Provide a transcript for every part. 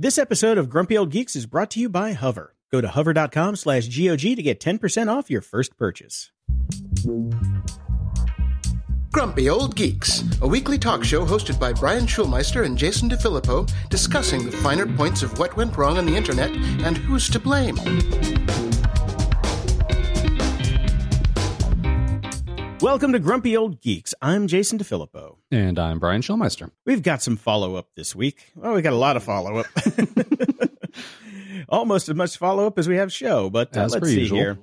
This episode of Grumpy Old Geeks is brought to you by Hover. Go to hover.com slash GOG to get 10% off your first purchase. Grumpy Old Geeks, a weekly talk show hosted by Brian Schulmeister and Jason DeFilippo, discussing the finer points of what went wrong on the internet and who's to blame. Welcome to Grumpy Old Geeks. I'm Jason DeFilippo. And I'm Brian Schulmeister. We've got some follow up this week. Well, we got a lot of follow up. Almost as much follow up as we have show, but uh, let's see usual. here.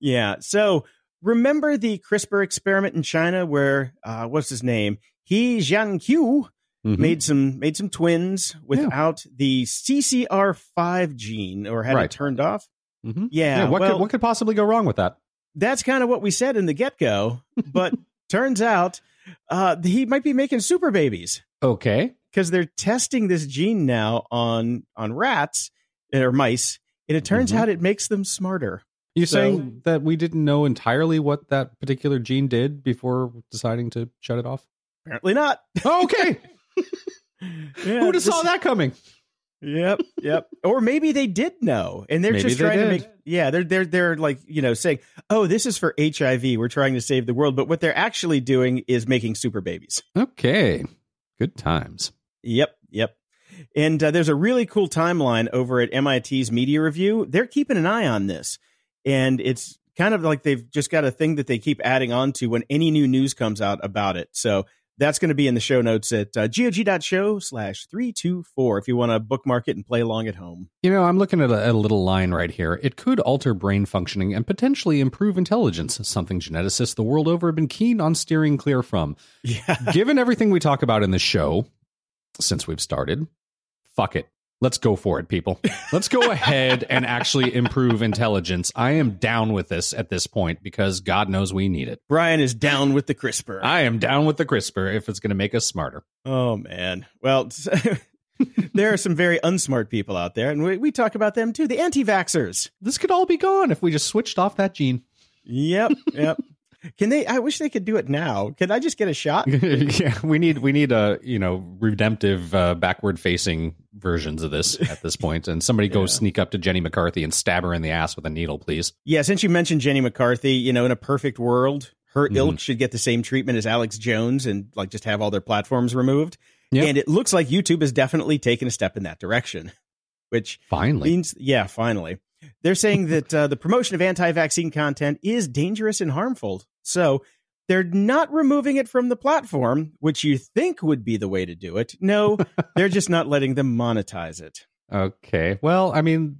Yeah. So remember the CRISPR experiment in China where uh, what's his name? He Jiankui Mhm. made some made some twins without the CCR5 gene or had Right. it turned off. Mhm. Yeah. what well, could what could possibly go wrong with that? That's kind of what we said in the get go, but turns out uh, he might be making super babies Okay. because they're testing this gene now on on rats or mice, and it turns Mhm. out it makes them smarter. You So- saying that we didn't know entirely what that particular gene did before deciding to shut it off? Apparently not. Okay. Yeah, Who'd have saw that coming? Yep, yep. or maybe they did know, and they're Maybe just they trying to make. Yeah, they're they're they're like you know saying, "Oh, this is for HIV. We're trying to save the world," but what they're actually doing is making super babies. Okay. Good times. Yep, yep. And uh, there's a really cool timeline over at MIT's Media Review. They're keeping an eye on this, and it's kind of like they've just got a thing that they keep adding on to when any new news comes out about it. So that's going to be in the show notes at uh, gog.show slash 324 if you want to bookmark it and play along at home. You know, I'm looking at a, a little line right here. It could alter brain functioning and potentially improve intelligence, something geneticists the world over have been keen on steering clear from. Yeah. Given everything we talk about in the show since we've started, fuck it. Let's go for it, people. Let's go ahead and actually improve intelligence. I am down with this at this point because God knows we need it. Brian is down with the CRISPR. I am down with the CRISPR if it's going to make us smarter. Oh man. Well, there are some very unsmart people out there, and we, we talk about them too. The anti-vaxxers. This could all be gone if we just switched off that gene. Yep, yep. Can they? I wish they could do it now. Can I just get a shot? yeah, we need we need a you know redemptive uh, backward facing versions of this at this point, and somebody go sneak up to Jenny McCarthy and stab her in the ass with a needle, please. Yeah. Since you mentioned Jenny McCarthy, you know, in a perfect world, her Mhm. ilk should get the same treatment as Alex Jones and like just have all their platforms removed. Yep. And it looks like YouTube has definitely taken a step in that direction, which Finally, means, yeah, finally. They're saying that uh, the promotion of anti vaccine content is dangerous and harmful. So they're not removing it from the platform, which you think would be the way to do it. No, they're just not letting them monetize it. Okay. Well, I mean,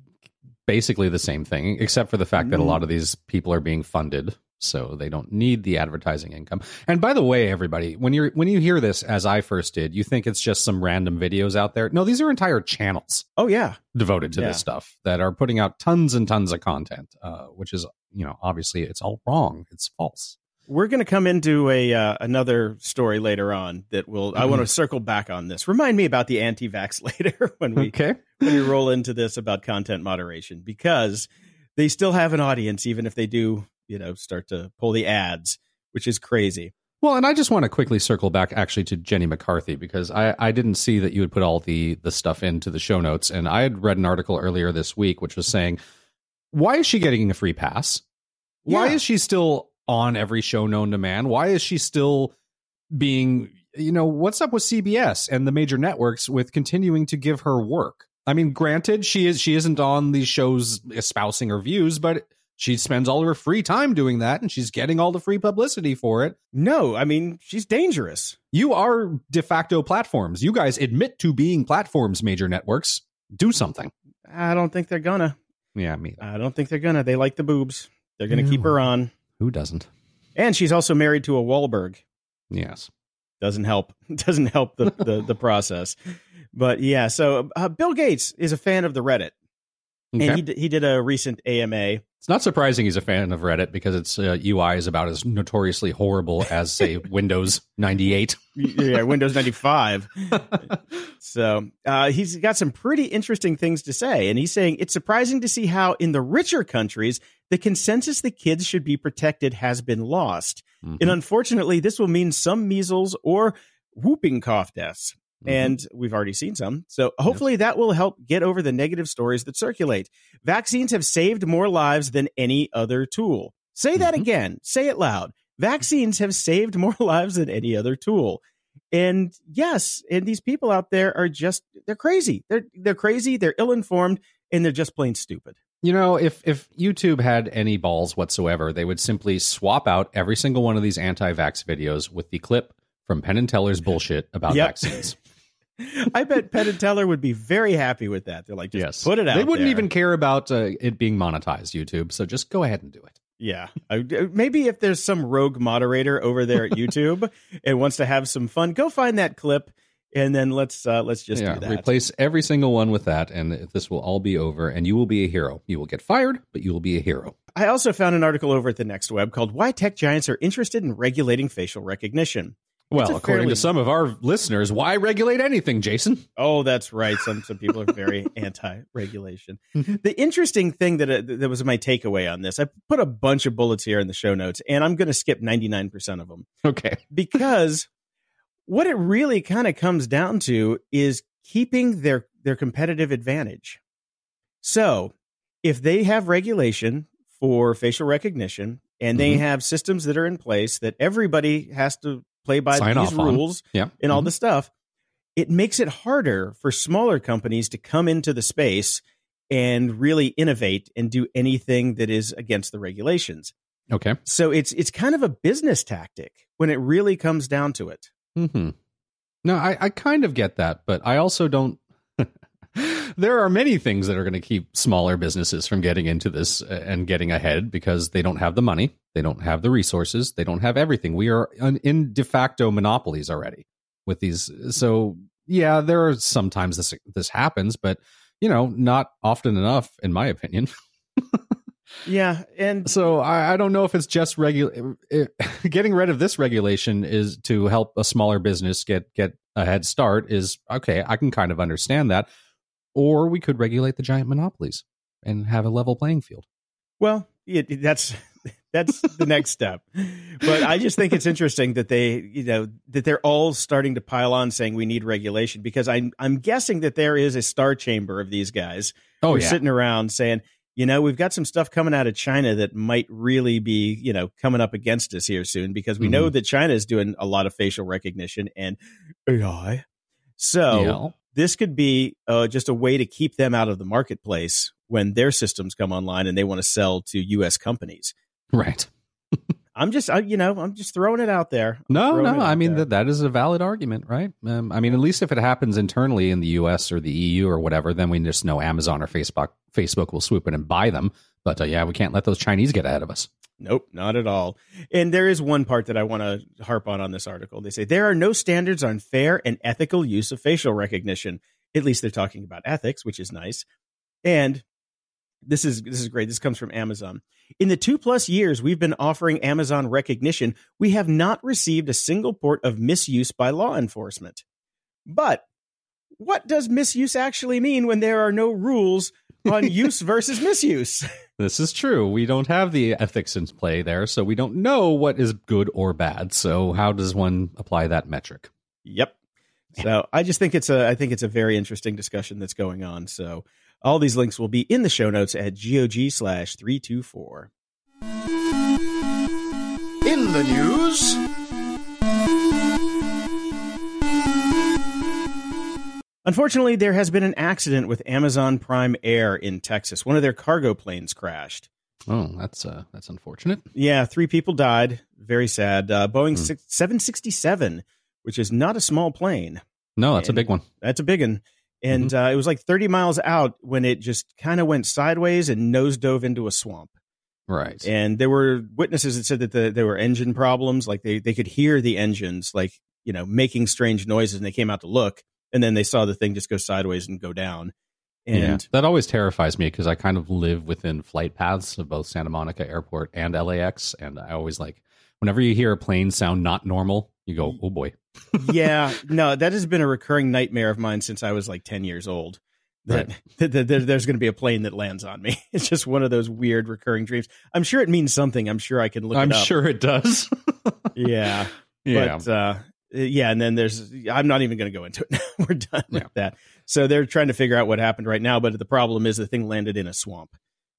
basically the same thing, except for the fact that a Mm. lot of these people are being funded, so they don't need the advertising income. And by the way, everybody, when you're when you hear this, as I first did, you think it's just some random videos out there. No, these are entire channels Oh, yeah. devoted to Yeah. this stuff that are putting out tons and tons of content, uh, which is you know obviously it's all wrong. It's false. We're going to come into a uh, another story later on that will. I want to circle back on this. Remind me about the anti-vax later when we Okay. when we roll into this about content moderation because they still have an audience even if they do you know start to pull the ads, which is crazy. Well, and I just want to quickly circle back actually to Jenny McCarthy because I, I didn't see that you had put all the the stuff into the show notes, and I had read an article earlier this week which was saying, why is she getting a free pass? Why Yeah. is she still on every show known to man? Why is she still being, you know, what's up with CBS and the major networks with continuing to give her work? I mean, granted, she is she isn't on these shows espousing her views, but she spends all of her free time doing that, and she's getting all the free publicity for it. No, I mean she's dangerous. You are de facto platforms. You guys admit to being platforms, major networks. Do something. I don't think they're gonna. Yeah, me. I don't think they're gonna. They like the boobs. They're gonna keep her on. Who doesn't? And she's also married to a Wahlberg. Yes. Doesn't help. Doesn't help the the, the process. But yeah, so uh, Bill Gates is a fan of the Reddit, Okay. and he d- he did a recent AMA. It's not surprising he's a fan of Reddit because its uh, UI is about as notoriously horrible as, say, Windows 98. yeah, Windows 95. So uh, he's got some pretty interesting things to say. And he's saying it's surprising to see how, in the richer countries, the consensus that kids should be protected has been lost. Mhm. And unfortunately, this will mean some measles or whooping cough deaths. Mhm. and we've already seen some. So hopefully that will help get over the negative stories that circulate. Vaccines have saved more lives than any other tool. Say that Mhm. again. Say it loud. Vaccines have saved more lives than any other tool. And yes, and these people out there are just they're crazy. They're they're crazy, they're ill-informed, and they're just plain stupid. You know, if if YouTube had any balls whatsoever, they would simply swap out every single one of these anti-vax videos with the clip from Penn and Teller's bullshit about Yep. vaccines. I bet Penn and Teller would be very happy with that. They're like, just yes, put it out. They wouldn't there. even care about uh, it being monetized. YouTube, so just go ahead and do it. Yeah. I- Maybe if there's some rogue moderator over there at YouTube and wants to have some fun, go find that clip and then let's uh, let's just yeah, do that. replace every single one with that, and this will all be over, and you will be a hero. You will get fired, but you will be a hero. I also found an article over at the Next Web called "Why Tech Giants Are Interested in Regulating Facial Recognition." Well, according fairly- to some of our listeners, why regulate anything, Jason? Oh, that's right. Some some people are very anti-regulation. The interesting thing that uh, that was my takeaway on this, I put a bunch of bullets here in the show notes, and I'm going to skip 99 percent of them. Okay. because what it really kind of comes down to is keeping their their competitive advantage. So, if they have regulation for facial recognition and they Mhm. have systems that are in place that everybody has to play by Sign these rules Yeah. and all Mhm. the stuff, it makes it harder for smaller companies to come into the space and really innovate and do anything that is against the regulations. Okay. So it's it's kind of a business tactic when it really comes down to it. Mm-hmm. No, I, I kind of get that, but I also don't. there are many things that are going to keep smaller businesses from getting into this uh, and getting ahead because they don't have the money, they don't have the resources, they don't have everything. We are in de facto monopolies already with these. So yeah, there are sometimes this this happens, but you know, not often enough, in my opinion. Yeah, and So I, I don't know if it's just regu- eh, getting rid of this regulation is to help a smaller business get get a head start. Is okay. I can kind of understand that, or we could regulate the giant monopolies and have a level playing field. well, it, that's that's the next step. But I just think it's interesting that they, you know, that they're all starting to pile on saying we need regulation because I'm I'm guessing that there is a star chamber of these guys Oh yeah, sitting around saying, you know, we've got some stuff coming out of China that might really be, you know, coming up against us here soon because we know that China is doing a lot of facial recognition and AI. So Yeah. this could be uh, just a way to keep them out of the marketplace when their systems come online and they want to sell to U.S. companies. Right. I'm just, I, you know, I'm just throwing it out there. I'm No, no. I mean that that is a valid argument, right? Um, I mean, at least if it happens internally in the U.S. or the EU or whatever, then we just know Amazon or Facebook Facebook will swoop in and buy them. But uh, yeah, we can't let those Chinese get ahead of us. Nope, not at all. And there is one part that I want to harp on on this article. They say there are no standards on fair and ethical use of facial recognition. At least they're talking about ethics, which is nice. And this is this is great. This comes from Amazon. In the two plus years we've been offering Amazon Rekognition, we have not received a single port of misuse by law enforcement. But what does misuse actually mean when there are no rules on use versus misuse? This is true. We don't have the ethics in play there, so we don't know what is good or bad. So how does one apply that metric? Yep. So I just think it's a I think it's a very interesting discussion that's going on. So all these links will be in the show notes at gog slash three two four. In the news, Unfortunately, there has been an accident with Amazon Prime Air in Texas. One of their cargo planes crashed. Oh, that's uh, that's unfortunate. Yeah, three people died. Very sad. Uh, Boeing six- 767, which is not a small plane. No, that's And- a big one. That's a big one. And uh, it was like 30 miles out when it just kind of went sideways and nose dove into a swamp. Right. and there were witnesses that said that the, there were engine problems like they, they could hear the engines like you know making strange noises and they came out to look and then they saw the thing just go sideways and go down and yeah, that always terrifies me because I kind of live within flight paths of both Santa Monica Airport and LAX, and I always like whenever you hear a plane sound not normal, you go, "Oh boy." Yeah no that has been a recurring nightmare of mine since i was like 10 years old that, that, that there- there's going to be a plane that lands on me it's just one of those weird recurring dreams i'm sure it means something i'm sure i can look I'm it up sure it does. yeah yeah. but uh yeah, and then there's I'm not even going to go into it. now. We're done Yeah. with that. So they're trying to figure out what happened right now, but the problem is the thing landed in a swamp.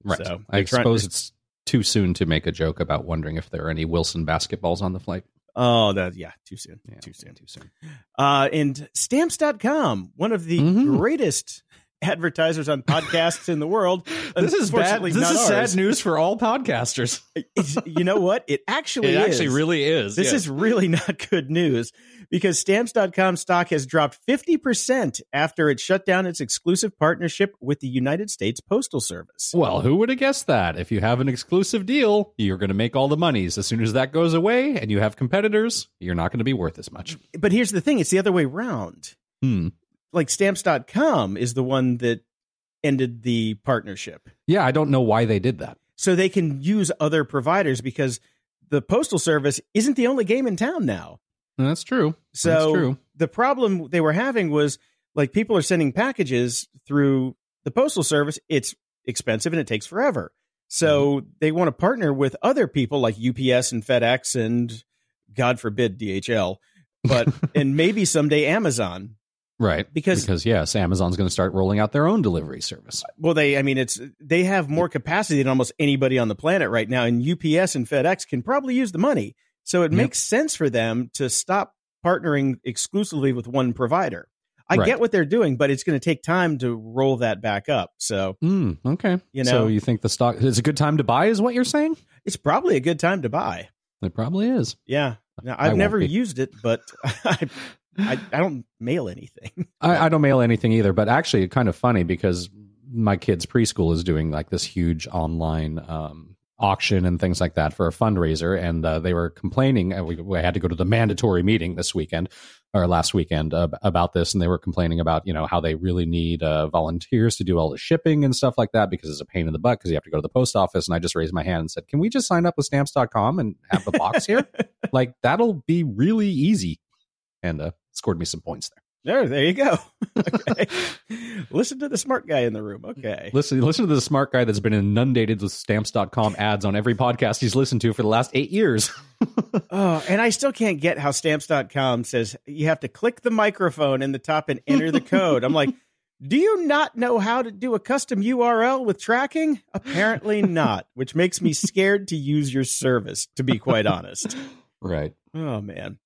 Right. So I suppose it's too soon to make a joke about wondering if there are any Wilson basketballs on the flight. Oh, that yeah, too soon. Yeah, too soon. Too soon. Uh, and stamps.com, one of the Mhm. greatest advertisers on podcasts in the world. This is bad. This not is sad news for all podcasters. It's- you know what? It actually it actually really is. This yes. is really not good news because stamps.com stock has dropped 50% after it shut down its exclusive partnership with the United States Postal Service. Well, who would have guessed that? If you have an exclusive deal, you're going to make all the monies. As soon as that goes away and you have competitors, you're not going to be worth as much. But here's the thing it's the other way around. Hmm. Like stamps.com is the one that ended the partnership. Yeah, I don't know why they did that. So they can use other providers because the Postal Service isn't the only game in town now. That's true. So That's true. the problem they were having was like people are sending packages through the postal service. It's expensive and it takes forever. So Mm-hmm. they want to partner with other people like UPS and FedEx and God forbid DHL, but and maybe someday Amazon. Right. Because- because yes, Amazon's going to start rolling out their own delivery service. Well, they I mean it's they have more capacity than almost anybody on the planet right now, and UPS and FedEx can probably use the money. So it Yep. makes sense for them to stop partnering exclusively with one provider. I Right. get what they're doing, but it's going to take time to roll that back up. So Hmm. okay. You know, so you think the stock is a good time to buy? Is what you're saying? it's probably a good time to buy. It probably is. Yeah. Now, I've never used it, but I, I I don't mail anything. I, I don't mail anything either, but actually, it's kind of funny because my kid's preschool is doing like this huge online um, auction and things like that for a fundraiser, and uh, they were complaining. We, we had to go to the mandatory meeting this weekend or last weekend uh, about this, and they were complaining about you know how they really need uh, volunteers to do all the shipping and stuff like that because it's a pain in the butt because you have to go to the post office. And I just raised my hand and said, "Can we just sign up with Stamps.com and have the box here? like that'll be really easy." And uh, scored me some points there. There, there you go. okay. Listen to the smart guy in the room. Okay. Listen, listen to the smart guy that's been inundated with stamps.com ads on every podcast he's listened to for the last eight years. Oh, and I still can't get how stamps.com says you have to click the microphone in the top and enter the code. I'm like, do you not know how to do a custom URL with tracking? Apparently not, which makes me scared to use your service, to be quite honest. Right. Oh, man.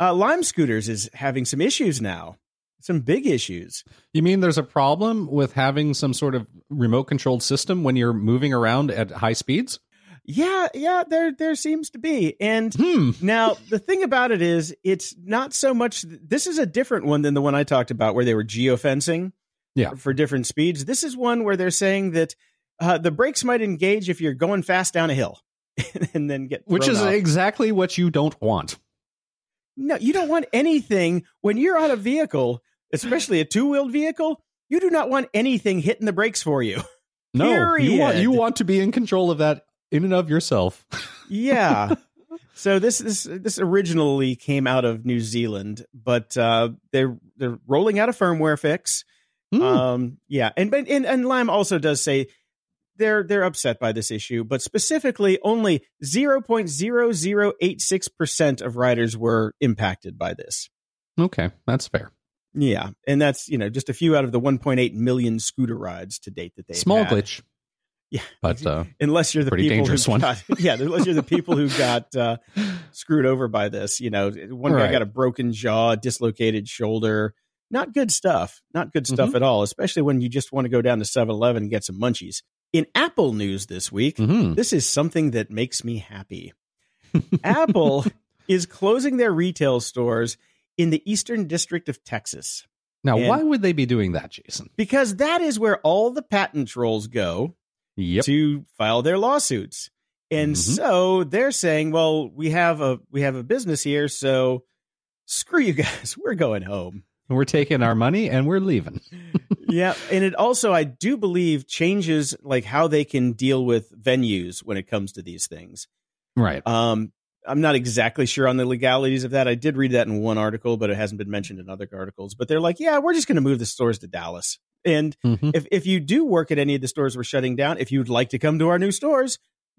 Uh, Lime Scooters is having some issues now, some big issues. You mean there's a problem with having some sort of remote controlled system when you're moving around at high speeds? Yeah, yeah, there there seems to be. And Hmm. Now, the thing about it is, it's not so much. This is a different one than the one I talked about, where they were geofencing. Yeah. For different speeds. This is one where they're saying that uh, the brakes might engage if you're going fast down a hill, and then get Which is off. exactly what you don't want. No. You don't want anything when you're on a vehicle, especially a two wheeled vehicle. You do not want anything hitting the brakes for you. No, you want you want to be in control of that in and of yourself. yeah. So this this this originally came out of New Zealand, but uh, they're they're rolling out a firmware fix. Hmm. Um, yeah, and but and, and Lime also does say they're they're upset by this issue, but specifically only zero point zero zero eight six percent of riders were impacted by this. okay, that's fair. Yeah, and that's you know just a few out of the one point eight million scooter rides to date that they Small had. glitch, Yeah, but uh, unless you're the Pretty people dangerous who one. got, yeah, unless you're the people who got uh, screwed over by this. You know, one guy Right. got a broken jaw, dislocated shoulder. Not good stuff. Not good stuff Mhm. at all, especially when you just want to go down to 7 Eleven and get some munchies. In Apple news this week, mhm. this is something that makes me happy. Apple is closing their retail stores in the Eastern District of Texas now and- why would they be doing that, Jason? because that is where all the patent trolls go Yep. to file their lawsuits. And Mhm. so they're saying, well, we have a we have a business here, so screw you guys. We're going home. We're taking our money and we're leaving. yeah, and it also I do believe changes like how they can deal with venues when it comes to these things. Right. Um I'm not exactly sure on the legalities of that. I did read that in one article, but it hasn't been mentioned in other articles. But they're like, yeah, we're just going to move the stores to Dallas. And Mhm. if if you do work at any of the stores we're shutting down, if you'd like to come to our new stores,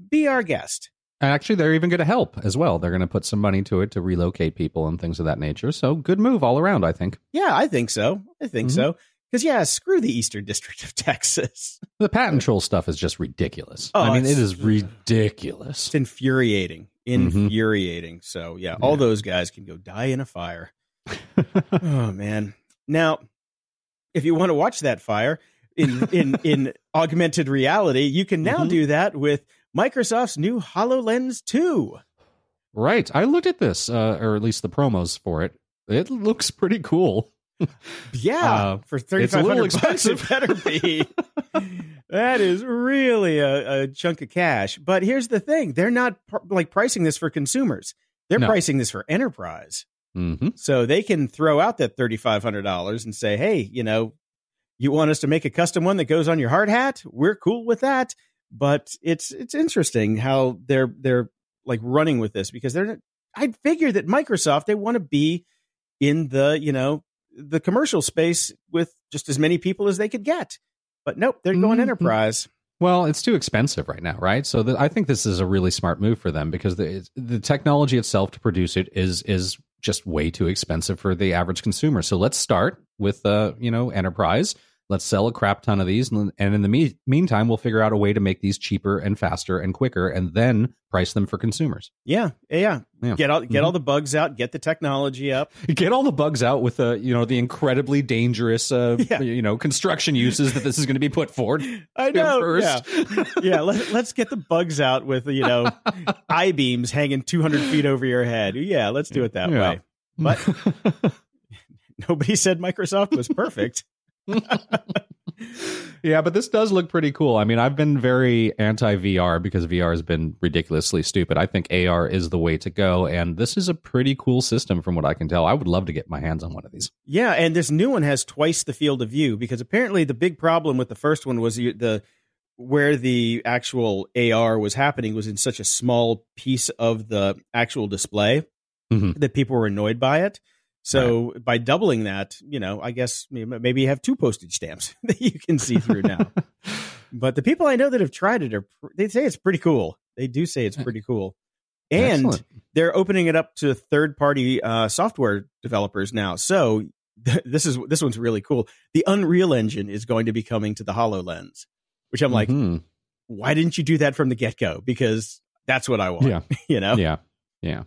be our guest. Actually, they're even going to help as well. They're going to put some money to it to relocate people and things of that nature. So good move all around, I think. Yeah, I think so. I think Mhm. so. Because yeah, screw the Eastern District of Texas. The patent troll stuff is just ridiculous. Oh, I mean, it's- ridiculous. It's infuriating. Mhm. Infuriating. So yeah, all Yeah. those guys can go die in a fire. oh man. Now, if you want to watch that fire in in in augmented reality, you can now Mhm. do that with Microsoft's new HoloLens 2. right. I looked at this, uh, or at least the promos for it. It looks pretty cool. Yeah, Uh, for it's 3500 bucks it better be. that is really a, a chunk of cash. But here's the thing, they're not like pricing this for consumers. They're No. pricing this for enterprise. hmm So they can throw out that $3,500 and say, hey, you know, you want us to make a custom one that goes on your hard hat? We're cool with that. But it's it's interesting how they're they're like running with this because they're I'd figure that Microsoft they want to be in the, you know, the commercial space with just as many people as they could get. But nope, they're going Mhm. enterprise. Well, it's too expensive right now, right? So the, I think this is a really smart move for them because the the technology itself to produce it is is just way too expensive for the average consumer. So let's start with uh, you know, enterprise. Let's sell a crap ton of these, and, and in the me- meantime, we'll figure out a way to make these cheaper and faster and quicker, and then price them for consumers. Yeah, yeah. Yeah. Get all get Mhm. all the bugs out, get the technology up. Get all the bugs out with the you know the incredibly dangerous uh, Yeah. you know construction uses that this is going to be put forward. I know. first. Yeah. yeah, let, let's get the bugs out with you know I beams hanging 200 feet over your head. Yeah, let's do it that Yeah. way. But nobody said Microsoft was perfect. Yeah, but this does look pretty cool. I mean, I've been very anti VR because VR has been ridiculously stupid. I think AR is the way to go, and this is a pretty cool system from what I can tell. I would love to get my hands on one of these. Yeah, and this new one has twice the field of view because apparently the big problem with the first one was the, the where the actual AR was happening was in such a small piece of the actual display Mhm. that people were annoyed by it. So by doubling that, you know, I guess maybe you have two postage stamps that you can see through now. but the people I know that have tried it are they say it's pretty cool. They do say it's pretty cool. And Excellent. they're opening it up to third party uh, software developers now. So th- this is this one's really cool. The Unreal Engine is going to be coming to the HoloLens, which I'm like, Mhm. why didn't you do that from the get go? Because that's what I want. Yeah. you know. yeah, yeah.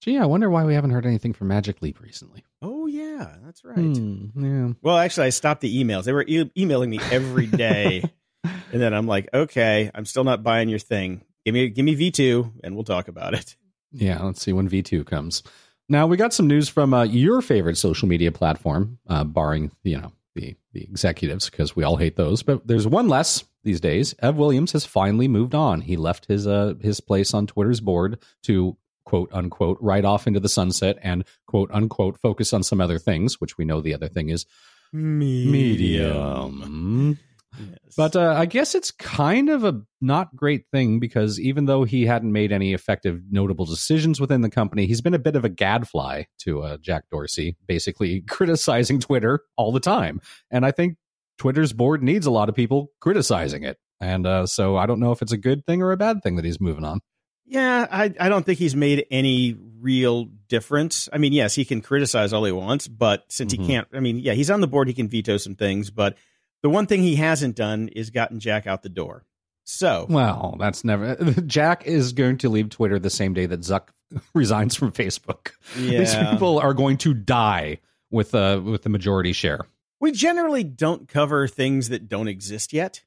Gee, I wonder why we haven't heard anything from Magic Leap recently. Oh yeah, that's right. Hmm, yeah. Well, actually, I stopped the emails. They were e- emailing me every day, and then I'm like, okay, I'm still not buying your thing. Give me give me V two, and we'll talk about it. Yeah, let's see when V2 comes. Now we got some news from uh, your favorite social media platform, uh, barring you know the the executives because we all hate those. But there's one less these days. Ev Williams has finally moved on. He left his uh his place on Twitter's board to quote unquote right off into the sunset and quote unquote focus on some other things, which we know the other thing is medium. Yes. But uh, I guess it's kind of a not great thing because even though he hadn't made any effective, notable decisions within the company, he's been a bit of a gadfly to uh, Jack Dorsey, basically criticizing Twitter all the time. And I think Twitter's board needs a lot of people criticizing it. And uh, so I don't know if it's a good thing or a bad thing that he's moving on. Yeah, I, I don't think he's made any real difference. I mean, yes, he can criticize all he wants, but since Mhm. he can't, I mean, yeah, he's on the board, he can veto some things, but the one thing he hasn't done is gotten Jack out the door. So, Well, that's never. Jack is going to leave Twitter the same day that Zuck resigns from Facebook. These people are going to die with uh, with the majority share. we generally don't cover things that don't exist yet.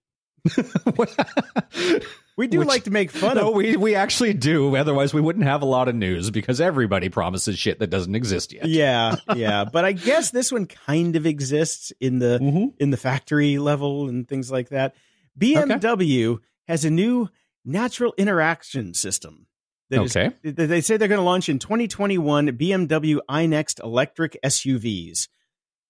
We do Which- like to make fun no, of. we we actually do. Otherwise, we wouldn't have a lot of news because everybody promises shit that doesn't exist yet. Yeah, yeah, but I guess this one kind of exists in the Mhm. in the factory level and things like that. BMW has a new natural interaction system. that is- Okay. that they say they're going to launch in 2021 BMW iNext electric SUVs.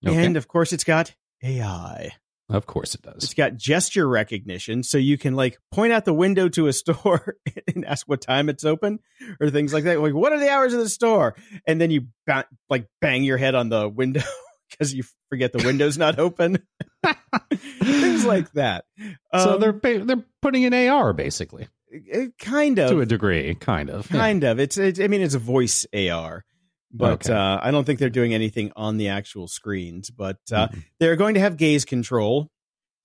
Okay. And of course, it's got AI. Of course, it does. It's got gesture recognition, so you can like point out the window to a store and ask what time it's open, or things like that. Like, what are the hours of the store? And then you ba- like bang your head on the window because you forget the window's not open. things like that. so Um, they're ba- they're putting in AR basically. Kind of. to a degree, kind of. Yeah. kind of. It's, it's I mean it's a voice AR. But Okay. uh, I don't think they're doing anything on the actual screens. But uh, Mhm. they're going to have gaze control.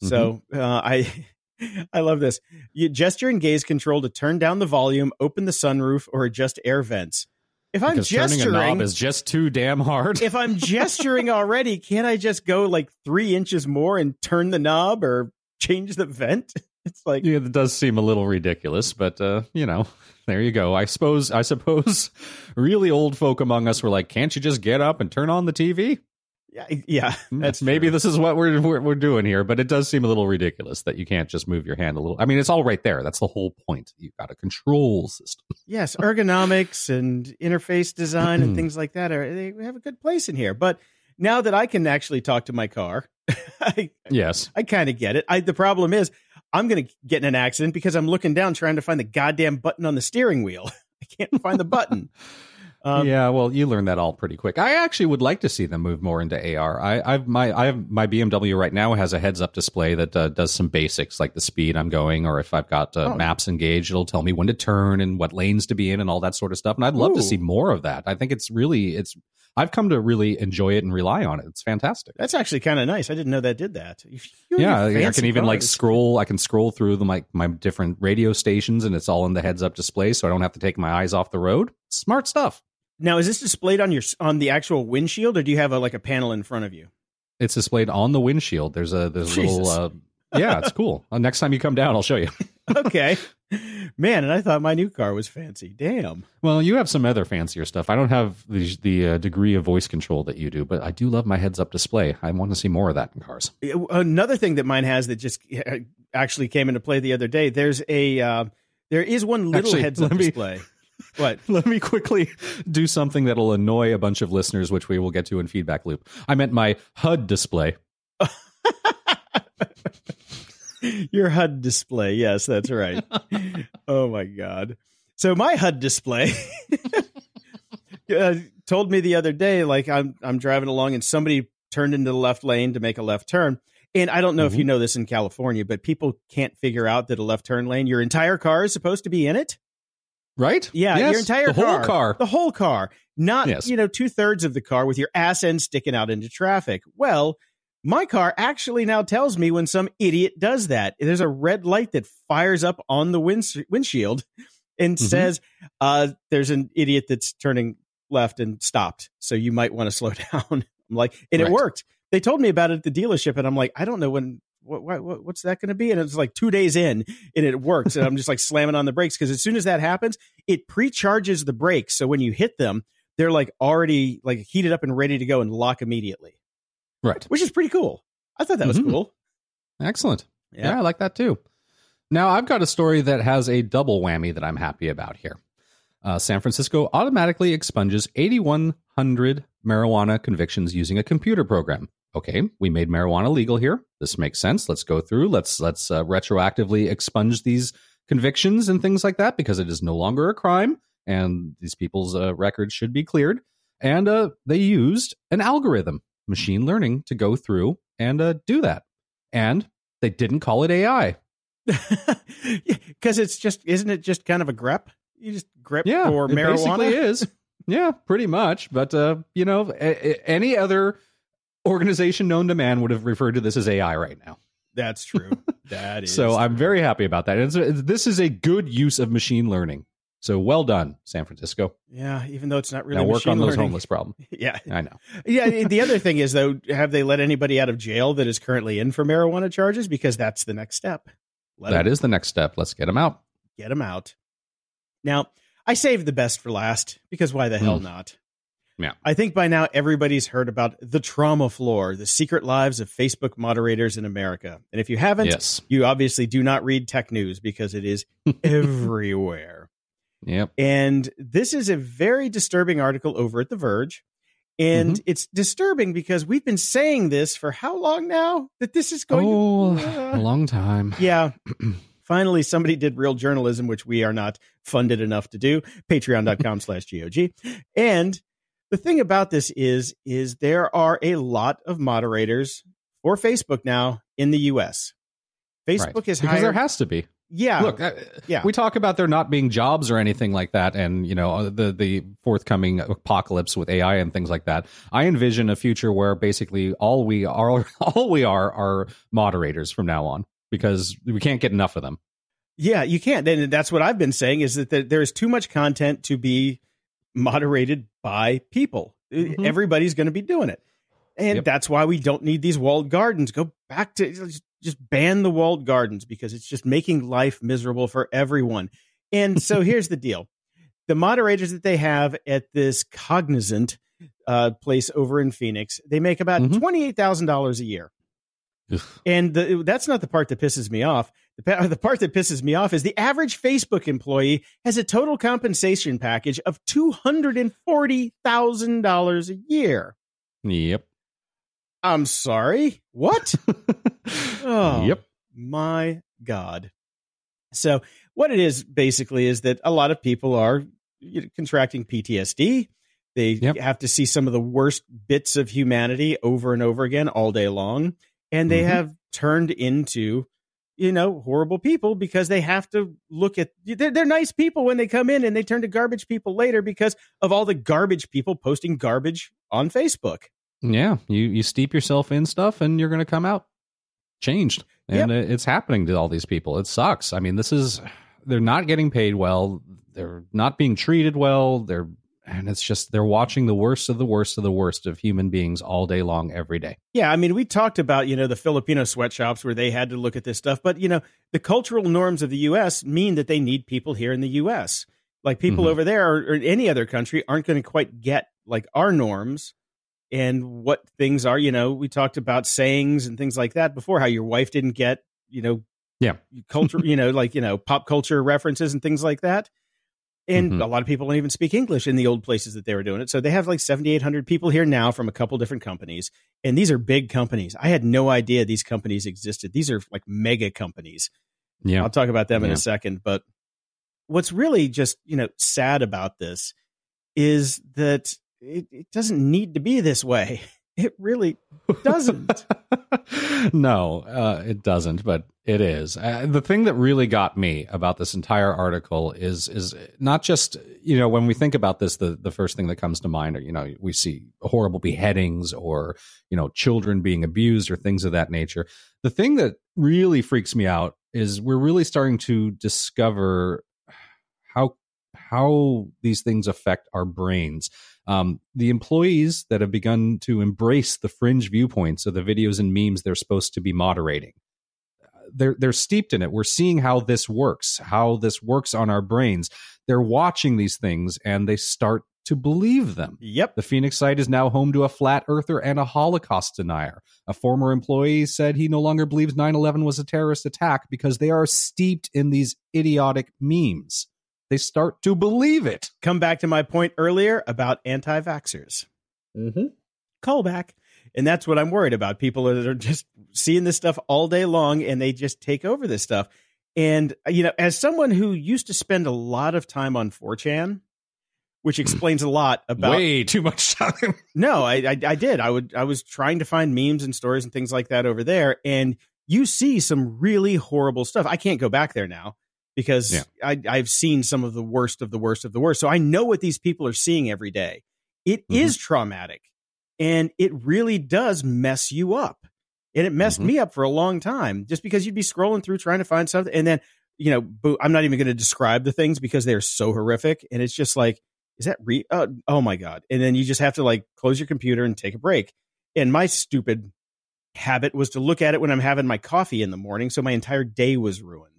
So Mm-hmm. uh, I I love this. You gesture and gaze control to turn down the volume, open the sunroof, or adjust air vents. If I'm because turning a knob gesturing, is just too damn hard. if I'm gesturing already, can't I just go like three inches more and turn the knob or change the vent? It's like yeah, it does seem a little ridiculous, but uh, you know, there you go. I suppose I suppose really old folk among us were like, "Can't you just get up and turn on the TV?" yeah, yeah. That's maybe this is what we're, we're we're doing here, but it does seem a little ridiculous that you can't just move your hand a little. I mean, it's all right there. That's the whole point. You've got a control system. yes, ergonomics and interface design and Hmm. things like that are they have a good place in here. But now that I can actually talk to my car, I, Yes. I kind of get it. I, the problem is I'm going to get in an accident because I'm looking down trying to find the goddamn button on the steering wheel. I can't find the button. Um, yeah, well, you learn that all pretty quick. I actually would like to see them move more into AR. I, I've my I have my BMW right now has a heads up display that uh, does some basics like the speed I'm going, or if I've got uh, Oh. maps engaged, it'll tell me when to turn and what lanes to be in and all that sort of stuff. And I'd love to see more of that. I think it's really it's. I've come to really enjoy it and rely on it. It's fantastic. That's actually kind of nice. I didn't know that did that. You- yeah, I can even like scroll. I can scroll through the like my different radio stations, and it's all in the heads up display, so I don't have to take my eyes off the road. Smart stuff. Now, is this displayed on your on the actual windshield, or do you have a, like a panel in front of you? It's displayed on the windshield. There's a there's a little uh, yeah, it's cool. Uh, next time you come down, I'll show you. Okay, man, and I thought my new car was fancy. Damn. Well, you have some other fancier stuff. I don't have the the uh, degree of voice control that you do, but I do love my heads up display. I want to see more of that in cars. Another thing that mine has that just uh, actually came into play the other day. There's a uh, there is one little Actually, heads up me- display. What? Let me quickly do something that'll annoy a bunch of listeners, which we will get to in feedback loop. I meant my HUD display. Your HUD display. Yes, that's right. oh my god. So my HUD display uh, told me the other day, like I'm I'm driving along and somebody turned into the left lane to make a left turn. And I don't know if Mhm. you know this in California, but people can't figure out that a left turn lane, your entire car is supposed to be in it. Right? Yeah, Yes, your entire the whole car, car. the whole car, not Yes. you know two thirds of the car with your ass end sticking out into traffic. Well, my car actually now tells me when some idiot does that. There's a red light that fires up on the winds- windshield and Mhm. says, uh, "There's an idiot that's turning left and stopped, so you might want to slow down." I'm like, and it worked. They told me about it at the dealership, and I'm like, I don't know when. What, what what's that going to be? And it's like two days in, and it works. And I'm just like slamming on the brakes because as soon as that happens, it pre-charges the brakes. So when you hit them, they're like already like heated up and ready to go and lock immediately, Right. which is pretty cool. I thought that was Mhm. cool. Excellent. Yeah. Yeah. I like that too. Now, I've got a story that has a double whammy that I'm happy about here. Uh, San Francisco automatically expunges 8,100 marijuana convictions using a computer program. Okay, we made marijuana legal here. This makes sense. Let's go through. Let's let's uh, retroactively expunge these convictions and things like that because it is no longer a crime, and these people's uh, records should be cleared. And uh, they used an algorithm, machine learning, to go through and uh, do that. And they didn't call it AI. Because it's just, isn't it just kind of a grep? You just grep Yeah, for it marijuana. basically is. Yeah, pretty much. But uh, you know, a- a- any other organization known to man would have referred to this as AI right now. That's true. That is. so I'm very happy about that. And it's, it's- this is a good use of machine learning. So well done, San Francisco. yeah. Even though it's not really now work on those learning. homeless problem. Yeah, I know. yeah. The other thing is though, have they let anybody out of jail that is currently in for marijuana charges? Because that's the next step. Let That is the next step. Let's get them out. get them out. Now, I saved the best for last because why the hell Mm. not? Yeah. I think by now everybody's heard about the trauma floor, the secret lives of Facebook moderators in America. And if you haven't, Yes. you obviously do not read tech news because it is everywhere. Yep. And this is a very disturbing article over at The Verge. And Mm-hmm. it's disturbing because we've been saying this for how long now? That this is going Oh, to. a long time. Yeah. Finally, somebody did real journalism, which we are not funded enough to do. Patreon.com slash GOG. And the thing about this is, is there are a lot of moderators for Facebook now in the US. Facebook Right. is because there has to be. Yeah. Look, uh, Yeah. we talk about there not being jobs or anything like that, and you know uh, the the forthcoming apocalypse with AI and things like that. I envision a future where basically all we are all we are are moderators from now on because we can't get enough of them. Yeah, you can't. And that's what I've been saying is that there is too much content to be moderated by people. Mhm. Everybody's going to be doing it. And Yep. that's why we don't need these walled gardens. Go back to just- ban the walled gardens because it's just making life miserable for everyone. And so here's the deal. The moderators that they have at this Cognizant uh, place over in Phoenix, they make about Mhm. $28,000 a year. Ugh. And the, that's not the part that pisses me off. The, the part that pisses me off is the average Facebook employee has a total compensation package of $240,000 a year. Yep. I'm sorry. What? Oh. Yep. My God. So, what it is basically is that a lot of people are contracting PTSD. They Yep. have to see some of the worst bits of humanity over and over again all day long. And they Mhm. have turned into, you know, horrible people because they have to look at, they're, they're nice people when they come in and they turn to garbage people later because of all the garbage people posting garbage on Facebook. Yeah, you you steep yourself in stuff, and you're going to come out changed, and it- it's happening to all these people. It sucks. I mean, this is they're not getting paid well. They're not being treated well. They're and it's just they're watching the worst of the worst of the worst of human beings all day long, every day. Yeah, I mean, we talked about, you know, the Filipino sweatshops where they had to look at this stuff, but, you know, the cultural norms of the U.S. mean that they need people here in the U.S. Like people Mhm. over there or, or any other country aren't going to quite get like our norms and what things are. You know, we talked about sayings and things like that before, how your wife didn't get, you know, Yeah. culture, you know, like, you know, pop culture references and things like that. And Mhm. a lot of people don't even speak English in the old places that they were doing it. So they have like 7,800 people here now from a couple different companies. And these are big companies. I had no idea these companies existed. These are like mega companies. Yeah, I'll talk about them in a second. But what's really just, you know, sad about this is that it, it doesn't need to be this way. It really doesn't. no, uh, it doesn't, but it is. Uh, the thing that really got me about this entire article is is not just you know when we think about this, the the first thing that comes to mind are you know we see horrible beheadings or you know children being abused or things of that nature. The thing that really freaks me out is we're really starting to discover how these things affect our brains. Um, the employees that have begun to embrace the fringe viewpoints of the videos and memes they're supposed to be moderating, they're they're steeped in it. We're seeing how this works, how this works on our brains. They're watching these things and they start to believe them. Yep. The Phoenix site is now home to a flat earther and a Holocaust denier. A former employee said he no longer believes 9 11 was a terrorist attack because they are steeped in these idiotic memes. They start to believe it. Come back to my point earlier about anti vaxxers. Mm-hmm. Call back. And that's what I'm worried about. People that are just seeing this stuff all day long and they just take over this stuff. And, you know, as someone who used to spend a lot of time on 4chan, which explains a lot about Way too much time. No, I, I I did. I would I was trying to find memes and stories and things like that over there, and you see some really horrible stuff. I can't go back there now because Yeah. I I've seen some of the worst of the worst of the worst. So I know what these people are seeing every day. It is Mhm. traumatic, and it really does mess you up. And it messed Mhm. me up for a long time, just because you'd be scrolling through trying to find something, and then you know, I'm not even going to describe the things because they're so horrific, and it's just like is that re uh, oh my god and then you just have to like close your computer and take a break and my stupid habit was to look at it when i'm having my coffee in the morning so my entire day was ruined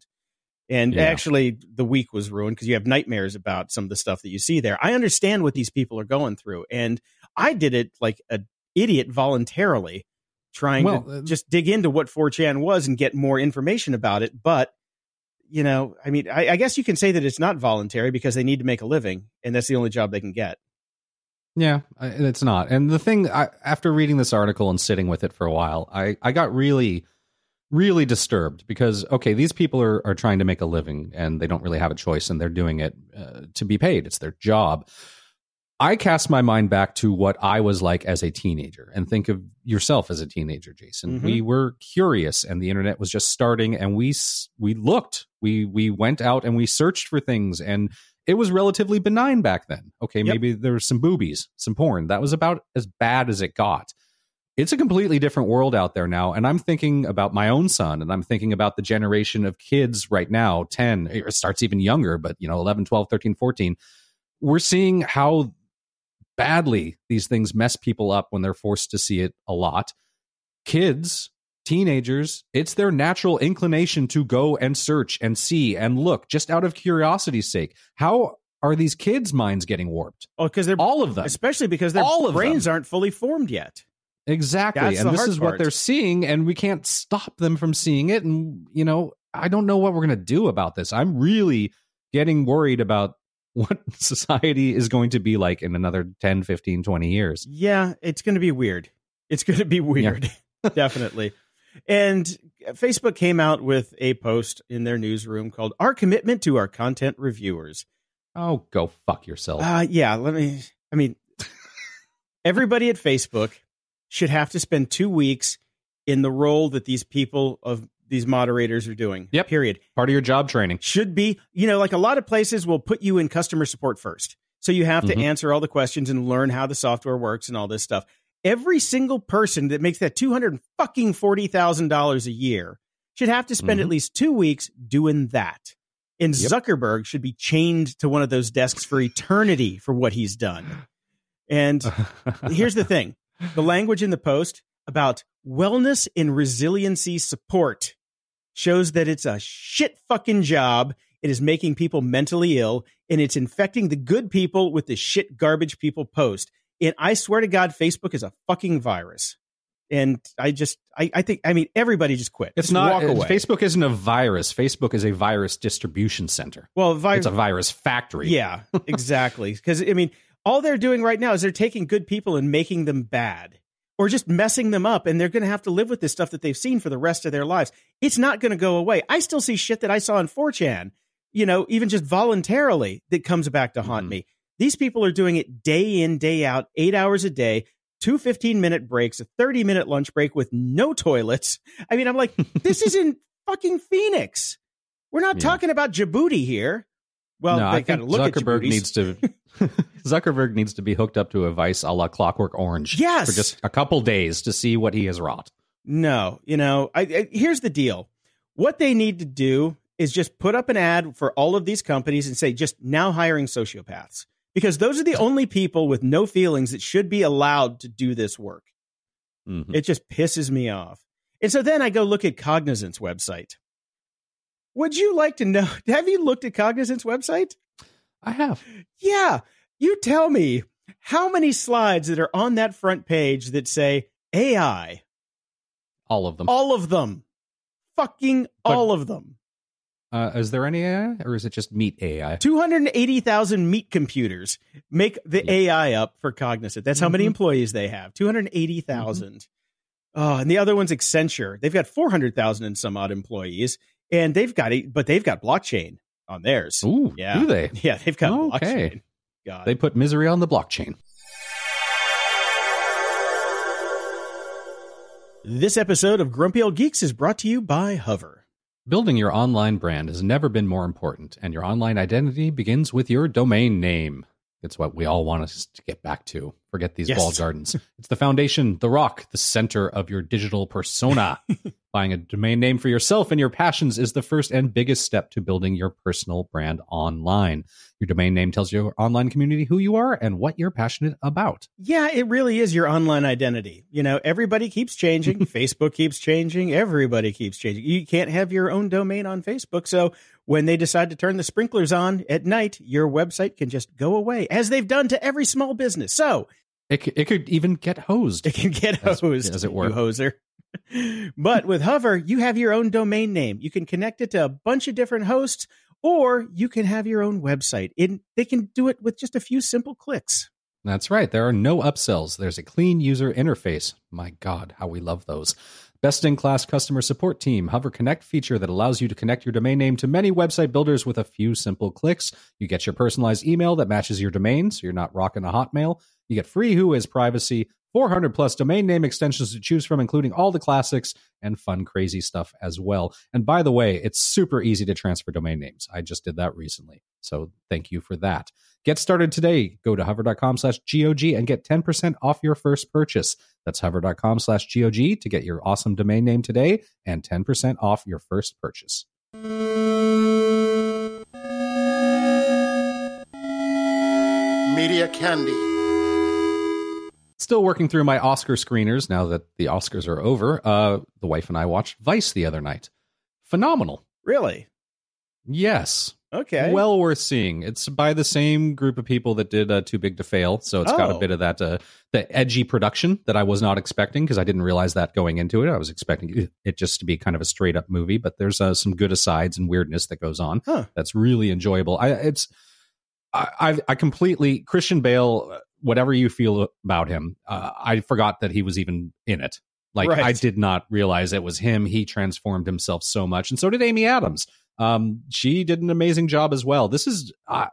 and Yeah. actually the week was ruined because you have nightmares about some of the stuff that you see there i understand what these people are going through and i did it like an idiot voluntarily trying Well, to uh, just dig into what 4chan was and get more information about it but you know, I mean, I, I guess you can say that it's not voluntary because they need to make a living, and that's the only job they can get. Yeah, it's not. And the thing, I, after reading this article and sitting with it for a while, I, I got really, really disturbed because, okay, these people are, are trying to make a living and they don't really have a choice and they're doing it uh, to be paid. It's their job. I cast my mind back to what I was like as a teenager and think of yourself as a teenager, Jason. Mhm. We were curious and the internet was just starting and we we looked. We we went out and we searched for things and it was relatively benign back then. Okay, Yep. maybe there was some boobies, some porn. That was about as bad as it got. It's a completely different world out there now and I'm thinking about my own son and I'm thinking about the generation of kids right now, 10, it starts even younger, but you know, 11, 12, 13, 14. We're seeing how badly these things mess people up when they're forced to see it a lot. Kids, teenagers, it's their natural inclination to go and search and see and look just out of curiosity's sake. How are these kids' minds getting warped? Oh, because they're All of them. especially because their All of brains them. aren't fully formed yet. Exactly. That's and this is what they're seeing, and we can't stop them from seeing it. And, you know, I don't know what we're going to do about this. I'm really getting worried about what society is going to be like in another 10, 15, 20 years. Yeah, it's going to be weird. It's going to be weird, definitely. And Facebook came out with a post in their newsroom called "Our Commitment to Our Content Reviewers." Oh, go fuck yourself. Uh, yeah, let me. I mean, everybody at Facebook should have to spend two weeks in the role that these people of these moderators are doing. Yep. Period. Part of your job training. Should be, you know, like a lot of places will put you in customer support first. So you have to Mhm. answer all the questions and learn how the software works and all this stuff. Every single person that makes that two hundred fucking forty thousand dollars a year should have to spend at Mhm. least two weeks doing that. And Yep. Zuckerberg should be chained to one of those desks for eternity for what he's done. And here's the thing the language in the post about wellness and resiliency support shows that it's a shit fucking job. It is making people mentally ill and it's infecting the good people with the shit garbage people post. And I swear to God, Facebook is a fucking virus. And I just, I, I think, I mean, everybody just quit. It's Just not. walk uh, away. Facebook isn't a virus. Facebook is a virus distribution center. Well, vi- It's a virus factory. Yeah, exactly. Because I mean, all they're doing right now is they're taking good people and making them bad, or just messing them up, and they're going to have to live with this stuff that they've seen for the rest of their lives. It's not going to go away. I still see shit that I saw on 4chan, you know, even just voluntarily that comes back to haunt Mhm. me. These people are doing it day in, day out, eight hours a day. Two 15 minute breaks, a 30 minute lunch break with no toilets. I mean, I'm like, this is in fucking Phoenix. We're not Yeah. talking about Djibouti here. Well, no, they I think look Zuckerberg needs to. Zuckerberg needs to be hooked up to a vice a la Clockwork Orange. Yes. for just a couple days to see what he has wrought. No, you know, I, I here's the deal. What they need to do is just put up an ad for all of these companies and say just now hiring sociopaths because those are the only people with no feelings that should be allowed to do this work. Mhm. It just pisses me off. And so then I go look at Cognizant's website. Would you like to know? Have you looked at Cognizant's website? I have. Yeah. You tell me how many slides that are on that front page that say AI, All of them. all of them, fucking But- all of them. Uh, is there any AI, or is it just meat AI? 280,000 meat computers make the Yeah. AI up for Cognizant. That's how many Mhm. employees they have 280,000. Oh, and the other one's Accenture. They've got 400,000 and some odd employees, and they've got, a, but they've got blockchain on theirs. Ooh, Yeah. do they? Yeah, they've got Okay. blockchain. God. They put misery on the blockchain. this episode of Grumpy Old Geeks is brought to you by Hover. Building your online brand has never been more important, and your online identity begins with your domain name. It's what we all want us to get back to. Forget these Yes. walled gardens. It's the foundation, the rock, the center of your digital persona. Buying a domain name for yourself and your passions is the first and biggest step to building your personal brand online. Your domain name tells your online community who you are and what you're passionate about. Yeah, it really is your online identity. You know, everybody keeps changing. Facebook keeps changing. Everybody keeps changing. You can't have your own domain on Facebook. So when they decide to turn the sprinklers on at night, your website can just go away, as they've done to every small business. So It, it could even get hosed. it can get As- hosed, as it were. you hoser. but with Hover, you have your own domain name. You can connect it to a bunch of different hosts, or you can have your own website. It, they can do it with just a few simple clicks. That's right. There are no upsells. There's a clean user interface. My God, how we love those. Best in class customer support team, Hover Connect feature that allows you to connect your domain name to many website builders with a few simple clicks. You get your personalized email that matches your domain, so you're not rocking a Hotmail. You get free Whois privacy, 400 plus domain name extensions to choose from, including all the classics and fun, crazy stuff as well. And by the way, it's super easy to transfer domain names. I just did that recently. So thank you for that. Get started today. Go to hover.com slash GOG and get 10% off your first purchase. That's hover.com slash GOG to get your awesome domain name today and 10% off your first purchase. Media Candy. Still working through my Oscar screeners now that the Oscars are over. Uh, the wife and I watched Vice the other night. Phenomenal. Really? Yes. Okay. Well worth seeing. It's by the same group of people that did uh, Too Big to Fail, so it's got a Oh. bit of that uh, the edgy production that I was not expecting because I didn't realize that going into it. I was expecting it just to be kind of a straight up movie, but there's uh, some good asides and weirdness that goes on. Huh. That's really enjoyable. I it's I I, I completely Christian Bale. uh, Whatever you feel about him, uh, I forgot that he was even in it. Like Right. I did not realize it was him. He transformed himself so much, and so did Amy Adams. Um, she did an amazing job as well. This is I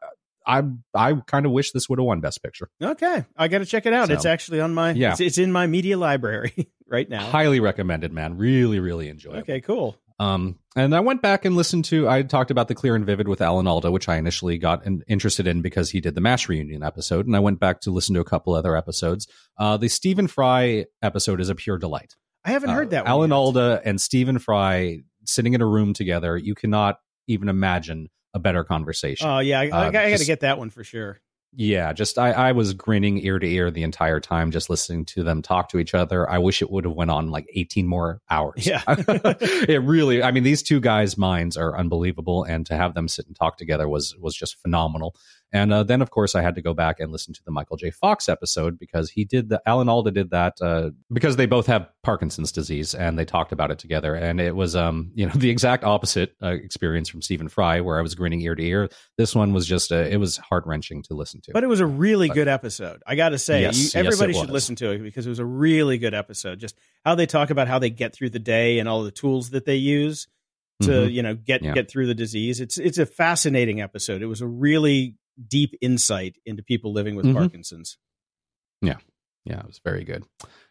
I I kind of wish this would have won Best Picture. Okay. I got to check it out. So- it's actually on my, Yeah. it's, it's in my media library right now. Highly recommended, man. Really, really enjoyable. Okay, cool. Um, and I went back and listened to. I talked about the Clear and Vivid with Alan Alda, which I initially got in, interested in because he did the Mash reunion episode, and I went back to listen to a couple other episodes. Uh, the Stephen Fry episode is a pure delight. I haven't heard Uh, that one. Alan yet. Alda and Stephen Fry sitting in a room together. You cannot even imagine a better conversation. Oh, yeah. I, Uh, I, got to get that one for sure. yeah, just I, I was grinning ear to ear the entire time just listening to them talk to each other. I wish it would have went on like 18 more hours. Yeah. it really I mean these two guys' minds are unbelievable and to have them sit and talk together was was just phenomenal. And uh, then of course I had to go back and listen to the Michael J. Fox episode because he did the Alan Alda did that uh, because they both have Parkinson's disease and they talked about it together and it was um you know the exact opposite uh, experience from Stephen Fry where I was grinning ear to ear. This one was just uh, it was heart wrenching to listen to. But it was a really But- good episode. I got to say, Yes, you, everybody it should listen to it because it was a really good episode. Just how they talk about how they get through the day and all the tools that they use to, Mhm. you know, get Yeah. get through the disease. It's it's a fascinating episode. It was a really deep insight into people living with Mhm. Parkinson's. Yeah, Yeah, it was very good.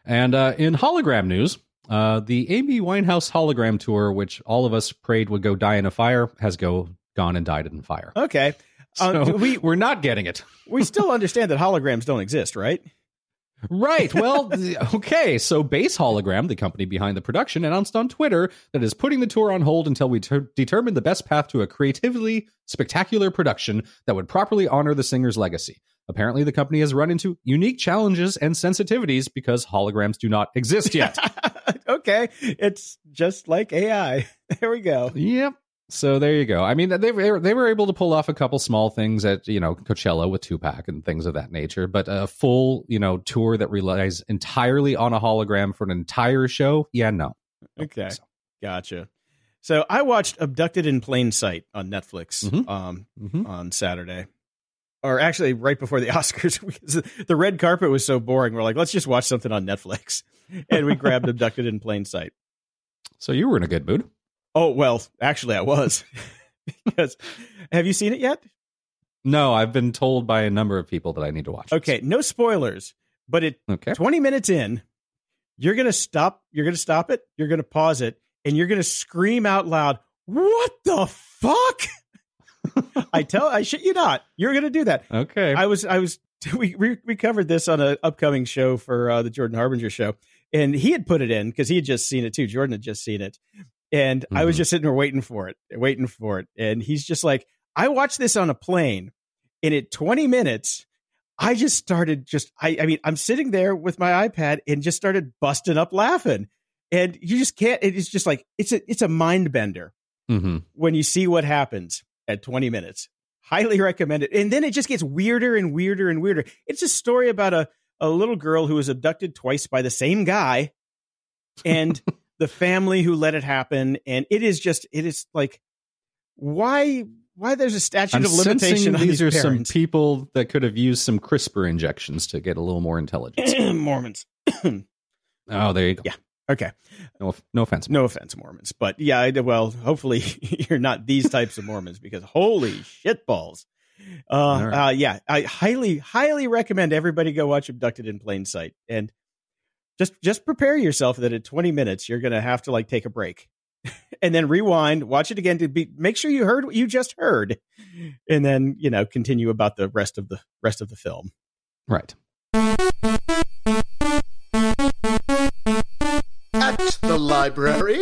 And uh, in hologram news, uh, the Amy Winehouse hologram tour, which all of us prayed would go die in a fire, has go gone and died in fire. Okay, Uh, So we- we're not getting it. we still understand that holograms don't exist, right? Right. Well, okay. So Base Hologram, the company behind the production, announced on Twitter that it is putting the tour on hold until we ter- determine the best path to a creatively spectacular production that would properly honor the singer's legacy. Apparently, the company has run into unique challenges and sensitivities because holograms do not exist yet. okay, it's just like AI. There we go. Yep. So there you go. I mean, they were they were able to pull off a couple small things at you know Coachella with Tupac and things of that nature, but a full you know tour that relies entirely on a hologram for an entire show, yeah, no. Okay. so. Gotcha. So I watched Abducted in Plain Sight on Netflix Mhm. um, Mhm. on Saturday, or actually right before the Oscars because the red carpet was so boring. We're like, let's just watch something on Netflix, and we grabbed Abducted in Plain Sight. So you were in a good mood. Oh well, actually, I was because have you seen it yet? No, I've been told by a number of people that I need to watch. this. Okay, no spoilers, but it Okay. 20 minutes in, you're going to stop, you're to stop it, you're going to pause it, and you're going to scream out loud, "What the fuck?" I tell I shit you not. You're going to do that. Okay. I was I was we we, we covered this on an upcoming show for uh, the Jordan Harbinger show, and he had put it in because he had just seen it too. Jordan had just seen it, and I was Mhm. just sitting there waiting for it, waiting for it, and he's just like, "I watched this on a plane, and at 20 minutes." I just started just I I mean I'm sitting there with my iPad and just started busting up laughing. And you just can't it's just like it's a it's a mind bender hmm when you see what happens at 20 minutes. Highly recommend it. And then it just gets weirder and weirder and weirder. It's a story about a, a little girl who was abducted twice by the same guy and the family who let it happen. And it is just, it is like, why, why there's a statute I'm of limitation on these these, are some people that could have used some CRISPR injections to get a little more intelligence. Mormons. oh, there you go. Yeah. Okay. No, no offense. No offense, Mormons, but yeah, well, hopefully you're not these types of Mormons because holy shitballs. Uh, All right. uh, yeah, I highly, highly recommend everybody go watch Abducted in Plain Sight, and just just prepare yourself that at 20 minutes you're gonna have to like take a break, and then rewind, watch it again to be make sure you heard what you just heard, and then you know continue about the rest of the rest of the film. Right. At the library.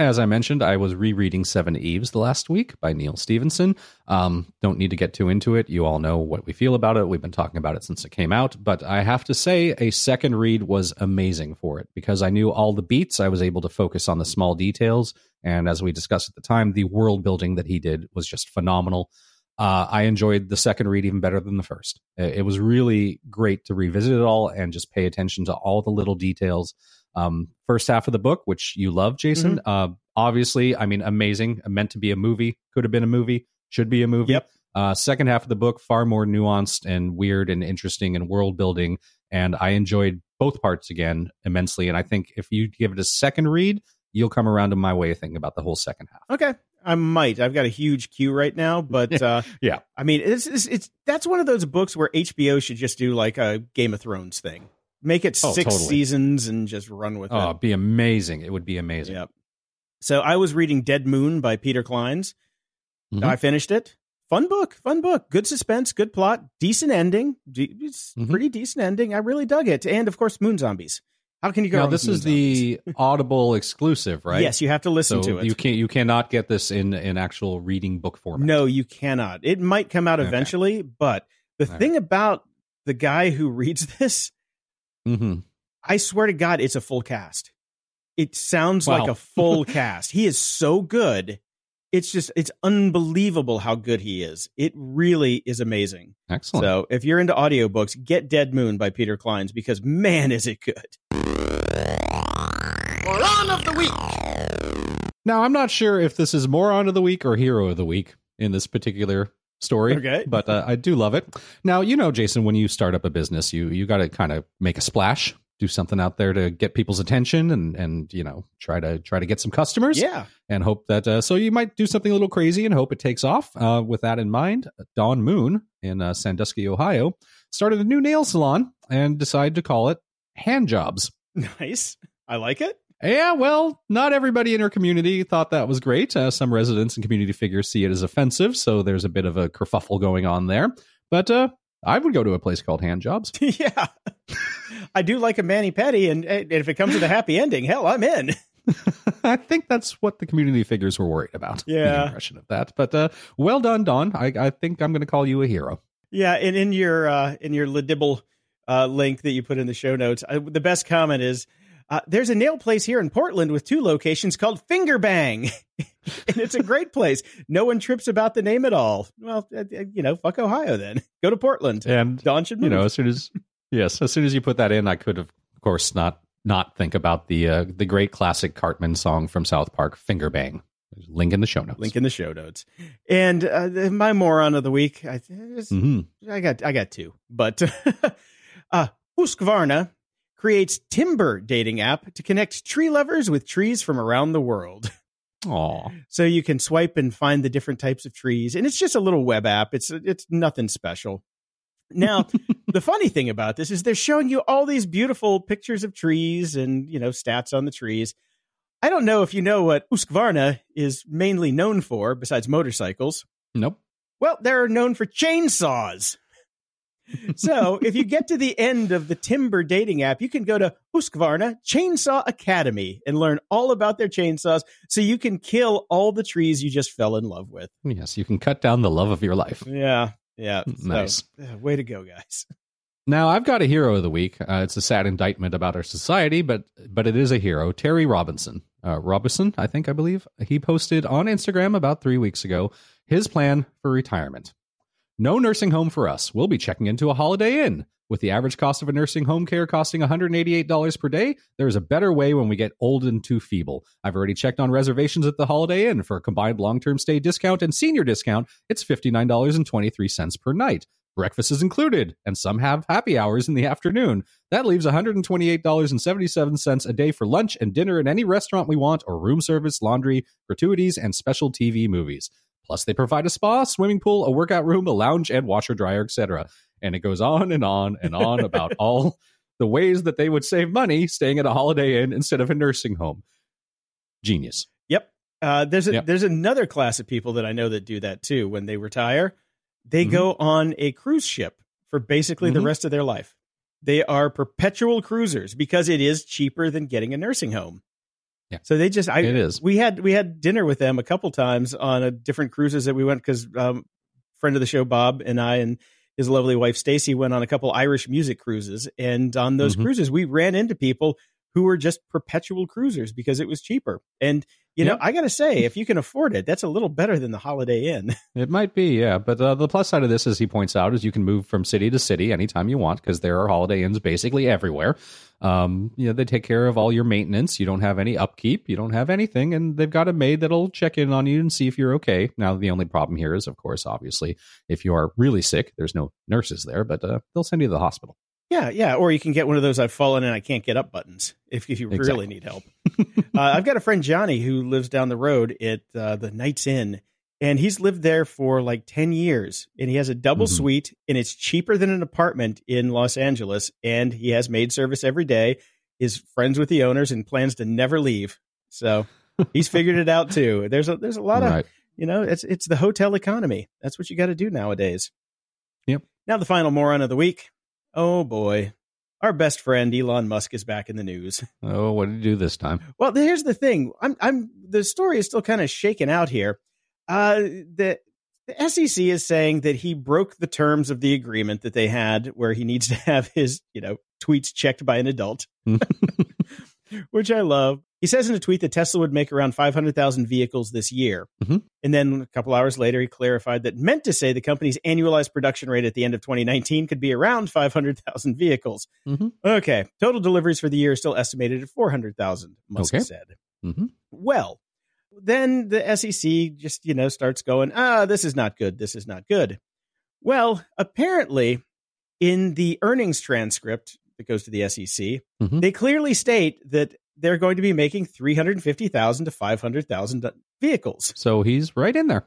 As I mentioned, I was rereading Seveneves the last week by Neal Stephenson. Um, don't need to get too into it. You all know what we feel about it. We've been talking about it since it came out. But I have to say, a second read was amazing for it because I knew all the beats. I was able to focus on the small details. And as we discussed at the time, the world building that he did was just phenomenal. Uh, I enjoyed the second read even better than the first. It was really great to revisit it all and just pay attention to all the little details um, first half of the book, which you love, Jason. Uh, obviously, I mean, amazing. Meant to be a movie, could have been a movie, should be a movie. Yep. Uh, second half of the book, far more nuanced and weird and interesting and world building. And I enjoyed both parts again immensely. And I think if you give it a second read, you'll come around to my way of thinking about the whole second half. Okay. I might. I've got a huge queue right now, but uh Yeah. I mean, it's, it's it's that's one of those books where HBO should just do like a Game of Thrones thing. Make it Oh, six totally. seasons and just run with Oh, it. it'd be amazing. It would be amazing. Yep. So I was reading Dead Moon by Peter Clines. Mhm. I finished it. Fun book, fun book. Good suspense, good plot, decent ending. It's Mhm. pretty decent ending. I really dug it. And of course, Moon Zombies. How can you go? Now this is Moon the Audible exclusive, right? Yes, you have to listen so to it. you can't you cannot get this in an actual reading book format. No, you cannot. It might come out Okay. eventually, but the All thing about the guy who reads this, hmm I swear to God, it's a full cast. It sounds Wow. like a full cast. He is so good. It's just, it's unbelievable how good he is. It really is amazing. Excellent. So if you're into audiobooks, get Dead Moon by Peter Clines because man, is it good. Moron of the week. Now, I'm not sure if this is moron of the week or hero of the week in this particular story. Okay. But uh, I do love it. Now, you know, Jason, when you start up a business, you you got to kind of make a splash, do something out there to get people's attention and and you know, try to try to get some customers Yeah. and hope that uh, so you might do something a little crazy and hope it takes off. Uh, with that in mind, Dawn Moon in uh, Sandusky, Ohio, started a new nail salon and decided to call it Hand Jobs. Nice. I like it. Yeah, well, not everybody in her community thought that was great. Uh, some residents and community figures see it as offensive, so there's a bit of a kerfuffle going on there. But uh, I would go to a place called Hand Jobs. yeah. I do like a mani petty, and, and if it comes with a happy ending, hell, I'm in. I think that's what the community figures were worried about. the Yeah. impression of that. But uh, well done, Don. I, I think I'm going to call you a hero. Yeah, and in your uh, in your LADbible uh, link that you put in the show notes, I, the best comment is, uh, "There's a nail place here in Portland with two locations called Finger Bang, and it's a great place. No one trips about the name at all. Well, uh, uh, you know, fuck Ohio then. Go to Portland. And Don should you know, as soon as yes, as soon as you put that in, I could have, of course, not not think about the uh, the great classic Cartman song from South Park, "Finger Bang." Link in the show notes. Link in the show notes. And uh, my moron of the week, I, it's- Mhm. I got I got two, but uh, Husqvarna creates timber dating app to connect tree lovers with trees from around the world. Aw. So you can swipe and find the different types of trees, and it's just a little web app. It's it's nothing special. Now, the funny thing about this is they're showing you all these beautiful pictures of trees and you know stats on the trees. I don't know if you know what Husqvarna is mainly known for besides motorcycles. Nope. Well, they're known for chainsaws. So if you get to the end of the timber dating app, you can go to Husqvarna Chainsaw Academy and learn all about their chainsaws so you can kill all the trees you just fell in love with. Yes, you can cut down the love of your life. Yeah. Yeah. Nice. uh, way to go, guys. Now, I've got a hero of the week. Uh, it's a sad indictment about our society, but but it is a hero. Terry Robinson, uh, Robinson, I think I believe he posted on Instagram about three weeks ago his plan for retirement. No nursing home for us. We'll be checking into a Holiday Inn. With the average cost of a nursing home care costing $188 per day, there is a better way when we get old and too feeble. I've already checked on reservations at the Holiday Inn for a combined long term stay discount and senior discount. It's $59.23 per night. Breakfast is included, and some have happy hours in the afternoon. That leaves $128.77 a day for lunch and dinner in any restaurant we want, or room service, laundry, gratuities, and special TV movies. Plus, they provide a spa, swimming pool, a workout room, a lounge, and washer dryer, etc. And it goes on and on and on about all the ways that they would save money staying at a Holiday Inn instead of a nursing home. Genius. Yep. Uh, there's a, Yep. there's another class of people that I know that do that too. When they retire, they Mhm. go on a cruise ship for basically the Mhm. rest of their life. They are perpetual cruisers because it is cheaper than getting a nursing home. Yeah. So they just I It is. we had we had dinner with them a couple times on a different cruises that we went because um, friend of the show Bob and I and his lovely wife Stacy went on a couple Irish music cruises and on those Mhm. cruises we ran into people who were just perpetual cruisers because it was cheaper and you know. I got to say if you can afford it that's a little better than the Holiday Inn It might be, yeah. But uh, the plus side of this, as he points out, is you can move from city to city anytime you want because there are Holiday Inns basically everywhere. Um, you know, they take care of all your maintenance. You don't have any upkeep. You don't have anything, and they've got a maid that'll check in on you and see if you're okay. Now, the only problem here is, of course, obviously, if you are really sick, there's no nurses there, but uh, they'll send you to the hospital. Yeah, yeah. Or you can get one of those I've fallen and I can't get up buttons if, if you Exactly. really need help. uh, I've got a friend, Johnny, who lives down the road at uh, the Knights Inn, and he's lived there for like 10 years. And he has a double Mhm. suite, and it's cheaper than an apartment in Los Angeles. And he has maid service every day, is friends with the owners, and plans to never leave. So he's figured it out too. There's a, there's a lot of you know, it's it's the hotel economy. That's what you got to do nowadays. Yep. Now the final moron of the week. Oh boy. Our best friend Elon Musk is back in the news. Oh, what did you do this time? Well, here's the thing. I'm I'm the story is still kind of shaken out here. Uh the the SEC is saying that he broke the terms of the agreement that they had where he needs to have his, you know, tweets checked by an adult. Which I love. He says in a tweet that Tesla would make around 500,000 vehicles this year. Mhm. And then a couple hours later, he clarified that meant to say the company's annualized production rate at the end of 2019 could be around 500,000 vehicles. Mhm. Okay. Total deliveries for the year are still estimated at 400,000, Musk Okay. said. hmm Well, then the SEC just, you know, starts going, ah, this is not good. This is not good. Well, apparently, in the earnings transcript that goes to the SEC, Mhm. they clearly state that they're going to be making 350,000 to 500,000 vehicles. So he's right in there.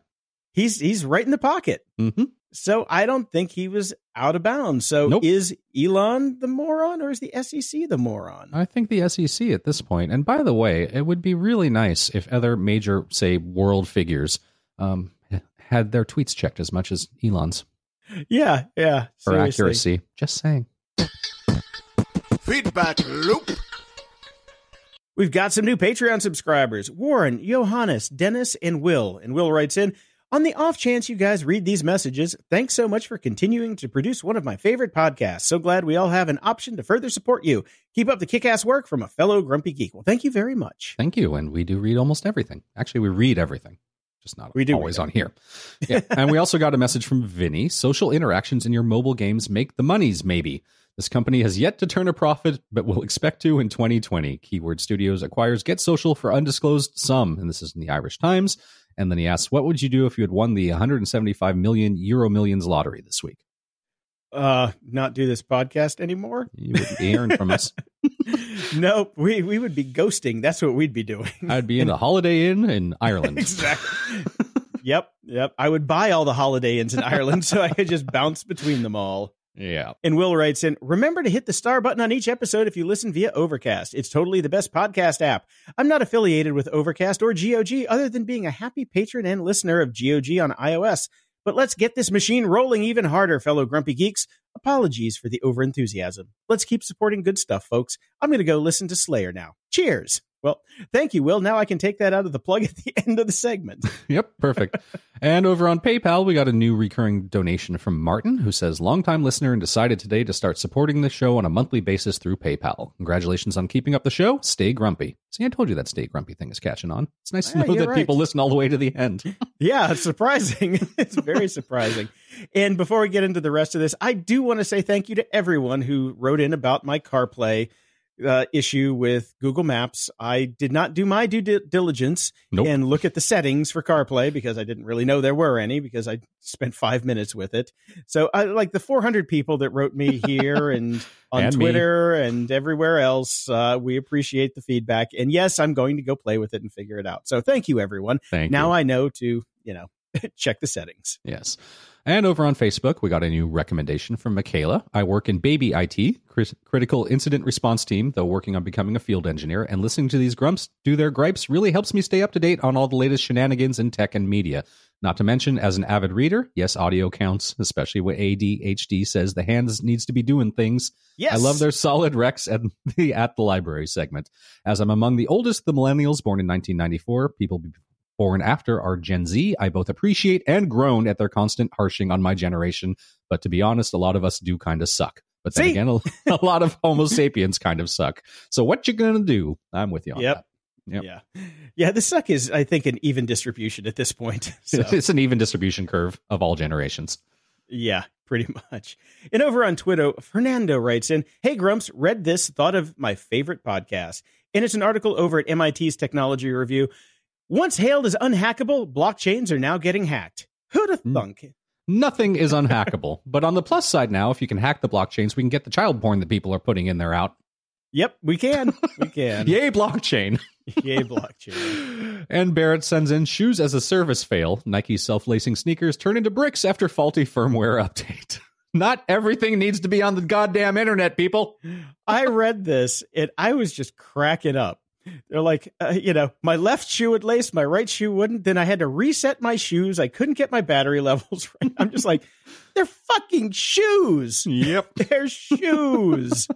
He's he's right in the pocket. hmm So I don't think he was out of bounds. So Nope. is Elon the moron or is the SEC the moron? I think the SEC at this point. point, and by the way, it would be really nice if other major, say, world figures um, had their tweets checked as much as Elon's yeah, yeah. for seriously. accuracy. Just saying. Feedback loop. We've got some new Patreon subscribers Warren, Johannes, Dennis, and Will. And Will writes in On the off chance you guys read these messages, thanks so much for continuing to produce one of my favorite podcasts. So glad we all have an option to further support you. Keep up the kick ass work from a fellow grumpy geek. Well, thank you very much. Thank you. And we do read almost everything. Actually, we read everything, just not We do always on here. Yeah. and we also got a message from Vinny Social interactions in your mobile games make the monies, maybe. This company has yet to turn a profit, but will expect to in 2020. Keyword Studios acquires Get Social for undisclosed sum, and this is in the Irish Times. And then he asks, "What would you do if you had won the 175 million Euro Millions lottery this week? Uh, not do this podcast anymore? You wouldn't be hearing from us. nope. We, we would be ghosting. That's what we'd be doing. I'd be in a Holiday Inn in Ireland. exactly. yep. Yep. I would buy all the holiday inns in Ireland so I could just bounce between them all. Yeah. And Will writes in, remember to hit the star button on each episode if you listen via Overcast. It's totally the best podcast app. I'm not affiliated with Overcast or GOG other than being a happy patron and listener of GOG on iOS. But let's get this machine rolling even harder, fellow grumpy geeks. Apologies for the overenthusiasm. Let's keep supporting good stuff, folks. I'm going to go listen to Slayer now. Cheers. Well, thank you, Will. Now I can take that out of the plug at the end of the segment. Yep, perfect. and over on PayPal, we got a new recurring donation from Martin, who says, longtime listener and decided today to start supporting the show on a monthly basis through PayPal. Congratulations on keeping up the show. Stay grumpy. See, I told you that stay grumpy thing is catching on. It's nice to Yeah, know that right. people listen all the way to the end. Yeah, it's surprising. it's very surprising. And before we get into the rest of this, I do want to say thank you to everyone who wrote in about my CarPlay uh, issue with Google Maps. I did not do my due di- diligence Nope. and look at the settings for CarPlay because I didn't really know there were any because I spent five minutes with it. So, I like the 400 people that wrote me here and on And me. Twitter and everywhere else. Uh, we appreciate the feedback. And yes, I'm going to go play with it and figure it out. So, thank you, everyone. Thank now you. I know to, you know, check the settings. Yes. And over on Facebook, we got a new recommendation from Michaela. I work in baby IT, crit- critical incident response team, though working on becoming a field engineer. And listening to these grumps do their gripes really helps me stay up to date on all the latest shenanigans in tech and media. Not to mention, as an avid reader, yes, audio counts, especially when ADHD says the hands needs to be doing things. Yes. I love their solid Rex and the at the library segment. As I'm among the oldest of the millennials born in 1994, people be- born after are Gen Z. I both appreciate and groan at their constant harshing on my generation. But to be honest, a lot of us do kind of suck. But then See? again, a, a lot of Homo sapiens kind of suck. So what you gonna do? I'm with you on Yep. that. Yep. Yeah. Yeah. The suck is, I think, an even distribution at this point. So. It's an even distribution curve of all generations. Yeah, pretty much. And over on Twitter, Fernando writes in, Hey Grumps, read this, thought of my favorite podcast. And it's an article over at MIT's Technology Review. Once hailed as unhackable, blockchains are now getting hacked. Who'd have thunk? Nothing is unhackable. but on the plus side now, if you can hack the blockchains, we can get the child porn that people are putting in there out. Yep, we can. We can. Yay, blockchain. Yay, blockchain. And Barrett sends in shoes as a service fail. Nike's self lacing sneakers turn into bricks after faulty firmware update. Not everything needs to be on the goddamn internet, people. I read this and I was just cracking up. They're like, uh, you know, my left shoe would lace, my right shoe wouldn't. Then I had to reset my shoes. I couldn't get my battery levels right. I'm just like, they're fucking shoes. Yep. They're shoes.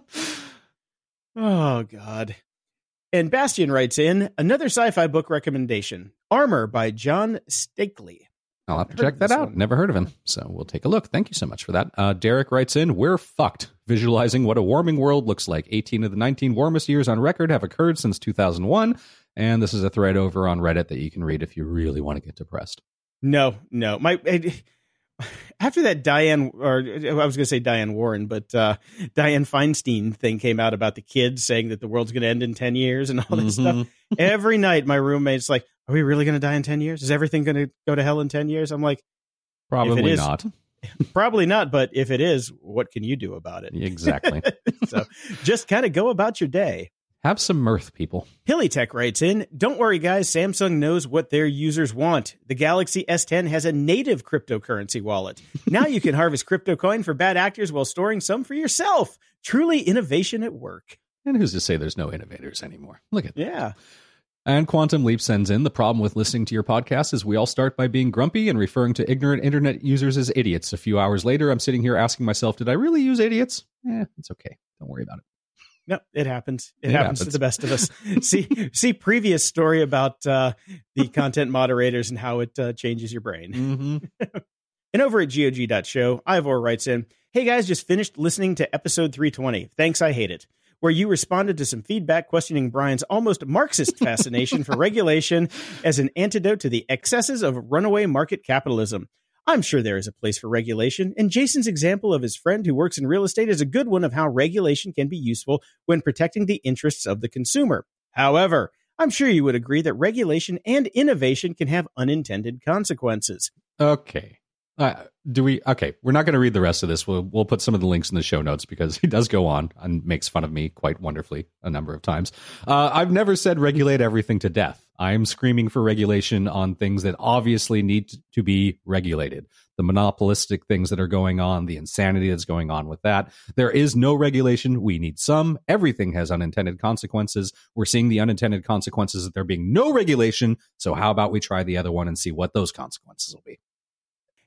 oh, God. And Bastian writes in another sci fi book recommendation Armor by John Steakley. I'll have to check that out. one. Never heard of him. So we'll take a look. Thank you so much for that. Uh, Derek writes in We're fucked. Visualizing what a warming world looks like. 18 of the 19 warmest years on record have occurred since 2001. And this is a thread over on Reddit that you can read if you really want to get depressed. No, no. My I- after that Diane or I was going to say Diane Warren, but uh, Dianne Feinstein thing came out about the kids saying that the world's going to end in 10 years and all this stuff. Mhm. Every night my roommate's like, "Are we really going to die in 10 years? Is everything going to go to hell in 10 years?" I'm like, Probably is- not. "Probably not, but if it is, what can you do about it?" Exactly. so, just kind of go about your day. Have some mirth, people. Hilly Tech writes in, Don't worry, guys. Samsung knows what their users want. The Galaxy S10 has a native cryptocurrency wallet. Now you can harvest crypto coin for bad actors while storing some for yourself. Truly innovation at work. And who's to say there's no innovators anymore? Look at that. Yeah. And Quantum Leap sends in the problem with listening to your podcast is we all start by being grumpy and referring to ignorant internet users as idiots. A few hours later, I'm sitting here asking myself, did I really use idiots? Eh, it's okay. Don't worry about it. No, it happens. It, It happens, to the best of us. see, see previous story about uh, the content moderators and how it uh, changes your brain. Mm-hmm. And over at GOG.show, Ivor writes in, Hey guys, just finished listening to episode 320. Thanks, I hate it. Where you responded to some feedback questioning Brian's almost Marxist fascination for regulation as an antidote to the excesses of runaway market capitalism. I'm sure there is a place for regulation, and Jason's example of his friend who works in real estate is a good one of how regulation can be useful when protecting the interests of the consumer. However, I'm sure you would agree that regulation and innovation can have unintended consequences. Okay. Uh, do we? Okay, we're not going to read the rest of this. We'll we'll put some of the links in the show notes because he does go on and makes fun of me quite wonderfully a number of times. Uh, I've never said regulate everything to death. I'm screaming for regulation on things that obviously need to- to be regulated. The monopolistic things that are going on, the insanity that's going on with that. There is no regulation. We need some. Everything has unintended consequences. We're seeing the unintended consequences of there being no regulation. So how about we try the other one and see what those consequences will be?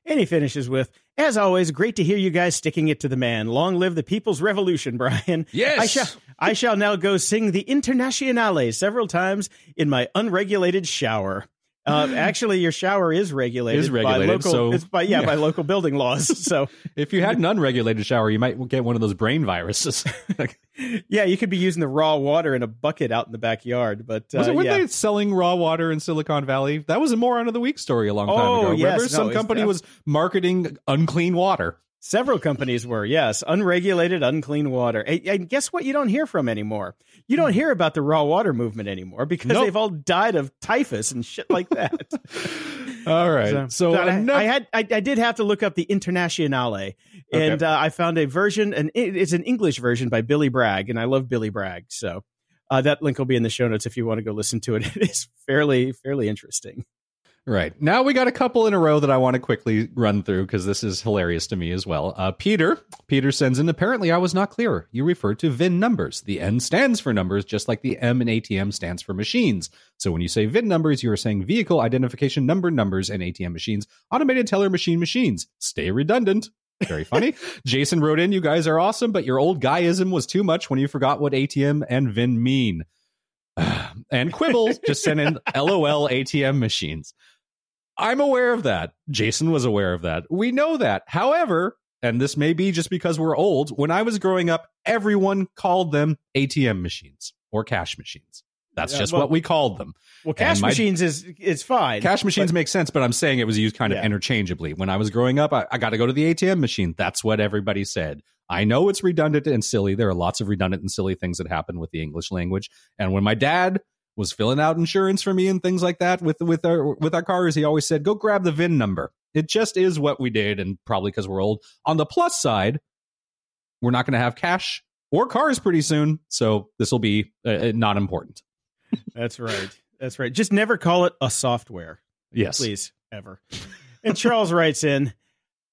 And he finishes with, as always, great to hear you guys sticking it to the man. Long live the People's Revolution, Brian. Yes. I shall I shall now go sing the Internationale several times in my unregulated shower. Uh, actually, your shower is regulated. Is regulated, by local, so- it's by yeah, yeah. by local building laws. So If you had an unregulated shower, you might get one of those brain viruses. yeah, you could be using the raw water in a bucket out in the backyard. But uh, was it when yeah. they selling raw water in Silicon Valley? That was a moron of the week story a long time Oh, ago. yes. Remember, No, some company was marketing unclean water. Several companies were, yes, unregulated, unclean water. And, guess what? You don't hear from anymore. You don't hear about the raw water movement anymore because Nope. they've all died of typhus and shit like that. All right. So, So, but I, enough- I had I, I did have to look up the Internationale, and uh, I found a version, and it- it's an English version by Billy Bragg, and I love Billy Bragg, so uh, that link will be in the show notes if you want to go listen to it. It is fairly fairly interesting. Right. Now we got a couple in a row that I want to quickly run through because this is hilarious to me as well. Uh, Peter, Peter sends in, apparently I was not clear. You referred to VIN numbers. The N stands for numbers, just like the M in ATM stands for machines. So when you say VIN numbers, you are saying vehicle identification number numbers and ATM machines, automated teller machine machines. Stay redundant. Very funny. Jason wrote in, you guys are awesome, but your old guyism was too much when you forgot what ATM and VIN mean. and Quibble just sent in LOL ATM machines. I'm aware of that. Jason was aware of that. We know that. However, and this may be just because we're old, when I was growing up, everyone called them ATM machines or cash machines. That's Yeah, just well- what we called them. Well, cash my- machines is is fine. Cash machines make sense, but I'm saying it was used kind of Yeah. interchangeably. When I was growing up, I, I got to go to the ATM machine. That's what everybody said. I know it's redundant and silly. There are lots of redundant and silly things that happen with the English language. And when my dad was filling out insurance for me and things like that with with our with our cars, he always said, "Go grab the VIN number." It just is what we did, and probably because we're old. On the plus side, we're not going to have cash or cars pretty soon, so this will be uh, uh, not important. That's right. That's right. Just never call it a software. Yes, please, ever. And Charles writes in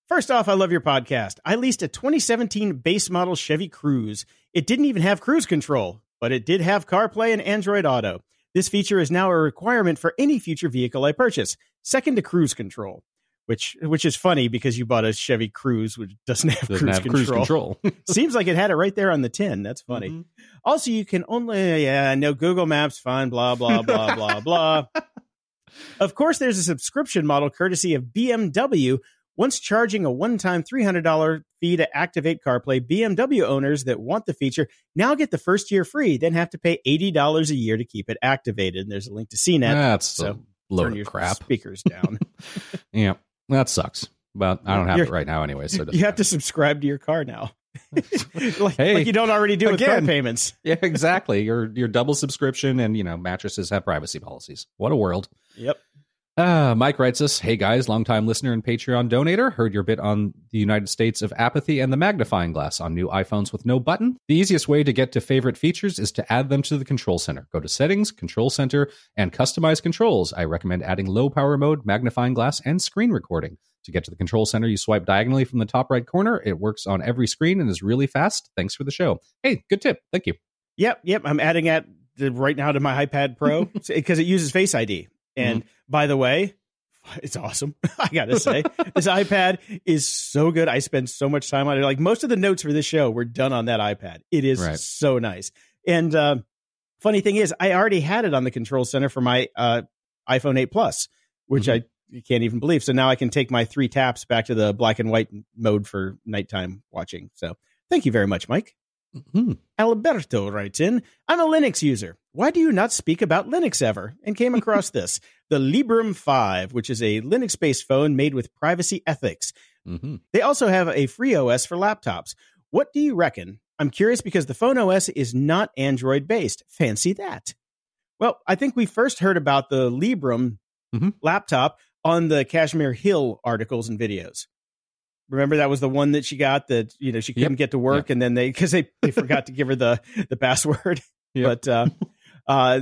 First off, I love your podcast. I leased a 2017 base model Chevy Cruze. It didn't even have cruise control, but it did have CarPlay and Android Auto. This feature is now a requirement for any future vehicle I purchase, second to cruise control. Which, which is funny because you bought a Chevy Cruze which doesn't have, doesn't cruise, have control. cruise control. Seems like it had it right there on the tin. That's funny. Mhm. Also, you can only yeah, no Google Maps, fine, blah blah blah blah blah. Of course, there's a subscription model courtesy of BMW. Once charging a one-time $300 fee to activate CarPlay, BMW owners that want the feature now get the first year free, then have to pay $80 a year to keep it activated. And there's a link to CNET. That's so a load of your crap. speakers down. Yeah, that sucks. But I don't have You're- it right now anyway. So you have to subscribe to your car now. like, Hey, like you don't already do with car payments. yeah, exactly. Your your double subscription and you know mattresses have privacy policies. What a world. Yep. Uh, Mike writes us, Hey guys, longtime listener and Patreon donator. Heard your bit on the United States of apathy and the magnifying glass on new iPhones with no button. The easiest way to get to favorite features is to add them to the control center. Go to settings, control center, and customize controls. I recommend adding low power mode, magnifying glass, and screen recording. To get to the control center, you swipe diagonally from the top right corner. It works on every screen and is really fast. Thanks for the show. Hey, good tip. Thank you. Yep, yep. I'm adding it right now to my iPad Pro because it uses Face ID. And by the way, it's awesome. I gotta say, this iPad is so good. I spend so much time on it. Like most of the notes for this show were done on that iPad. It is Right. so nice. And uh, funny thing is, I already had it on the control center for my uh, iPhone 8 Plus, which Mhm. I can't even believe. So now I can take my three taps back to the black and white mode for nighttime watching. So thank you very much, Mike. Hmm. Alberto writes in, I'm a Linux user. Why do you not speak about Linux ever? And came across this, the Librem 5, which is a Linux based phone made with privacy ethics. hmm They also have a free OS for laptops. What do you reckon? I'm curious because the phone OS is not Android based. Fancy that. Well, I think we first heard about the Librem Mhm. laptop on the Kashmir Hill articles and videos. Remember that was the one that she got that you know she couldn't Yep. get to work and then they because they, they forgot to give her the the password. Yep. But uh, uh,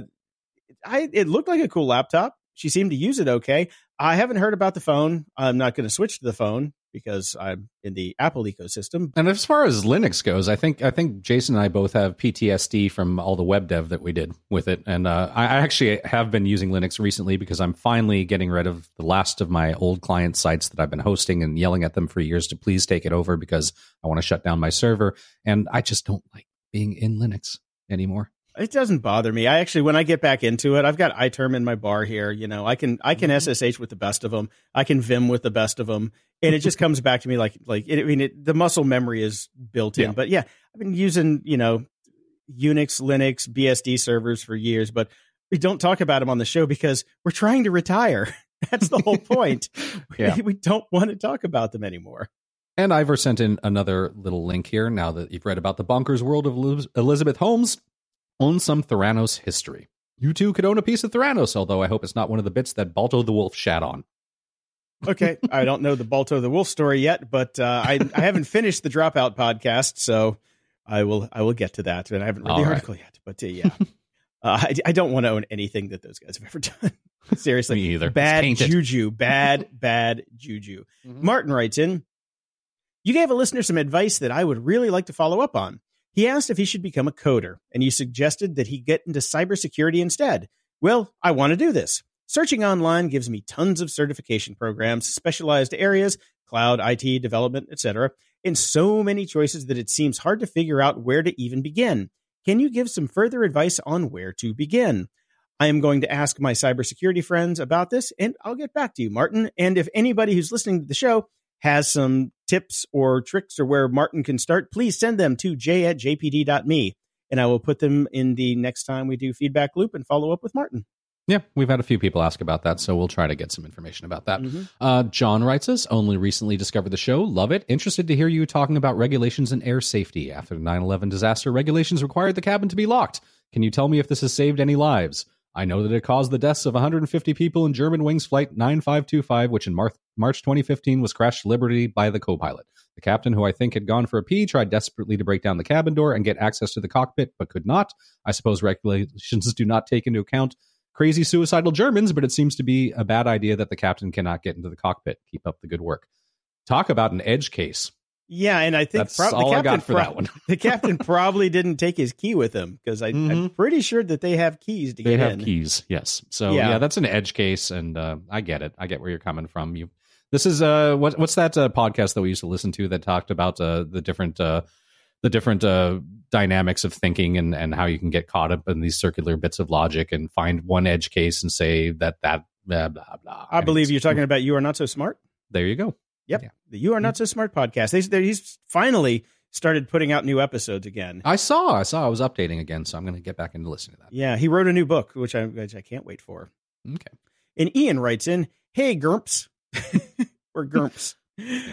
I it looked like a cool laptop. She seemed to use it okay. I haven't heard about the phone. I'm not going to switch to the phone because I'm in the Apple ecosystem. And as far as Linux goes, I think I think Jason and I both have PTSD from all the web dev that we did with it, and uh, I I actually have been using Linux recently because I'm finally getting rid of the last of my old client sites that I've been hosting and yelling at them for years to please take it over because I want to shut down my server, and I just don't like being in Linux anymore. It doesn't bother me. I actually, when I get back into it, I've got iTerm in my bar here. You know, I can I can mm-hmm. SSH with the best of them. I can Vim with the best of them, and it just comes back to me like like it, I mean, it, the muscle memory is built in. Yeah. But yeah, I've been using you know Unix, Linux, BSD servers for years, but we don't talk about them on the show because we're trying to retire. That's the whole point. Yeah. we don't want to talk about them anymore. And Ivor sent in another little link here now that you've read about the bonkers world of Elizabeth Holmes. Own some Theranos history. You too could own a piece of Theranos, although I hope it's not one of the bits that Balto the Wolf shat on. okay, I don't know the Balto the Wolf story yet, but uh, I I haven't finished the Dropout podcast, so I will I will get to that, and I haven't read All the right. article yet. But uh, yeah, uh, I, I don't want to own anything that those guys have ever done. Seriously, Me either. Bad juju, bad bad juju. Mm-hmm. Martin writes in. You gave a listener some advice that I would really like to follow up on. He asked if he should become a coder, and you suggested that he get into cybersecurity instead. Well, I want to do this. Searching online gives me tons of certification programs, specialized areas, cloud, IT, development, etc., and so many choices that it seems hard to figure out where to even begin. Can you give some further advice on where to begin? I am going to ask my cybersecurity friends about this, and I'll get back to you, Martin. And if anybody who's listening to the show has some tips or tricks or where Martin can start, please send them to j at jpd.me, and I will put them in the next time we do feedback loop and follow up with Martin. Yeah, we've had a few people ask about that, so we'll try to get some information about that. Mm-hmm. Uh, John writes us, only recently discovered the show, love it. Interested to hear you talking about regulations and air safety. After the 9 11 disaster, regulations required the cabin to be locked. Can you tell me if this has saved any lives? I know that it caused the deaths of 150 people in Germanwings Flight 9525, which in Mar- March 2015 was crashed to Liberty by the co pilot. The captain, who I think had gone for a pee, tried desperately to break down the cabin door and get access to the cockpit, but could not. I suppose regulations do not take into account crazy suicidal Germans, but it seems to be a bad idea that the captain cannot get into the cockpit. Keep up the good work. Talk about an edge case. Yeah, and I think that's all I got for pro- that one. the captain probably didn't take his key with him because mm-hmm. I'm pretty sure that they have keys to they get in. They have keys, yes. So yeah. yeah. that's an edge case, and uh, I get it. I get where you're coming from. You, this is uh, what, what's that uh, podcast that we used to listen to that talked about uh, the different uh, the different uh, dynamics of thinking and, and how you can get caught up in these circular bits of logic and find one edge case and say that that blah blah blah. I believe you're talking about you are not so smart. There you go. Yep, yeah. the You Are Not So Smart podcast. They, they, he's finally started putting out new episodes again. I saw, I saw, I was updating again, so I'm going to get back into listening to that. Yeah, he wrote a new book, which I, which I can't wait for. Okay. And Ian writes in, "Hey Gurps, or Gurps."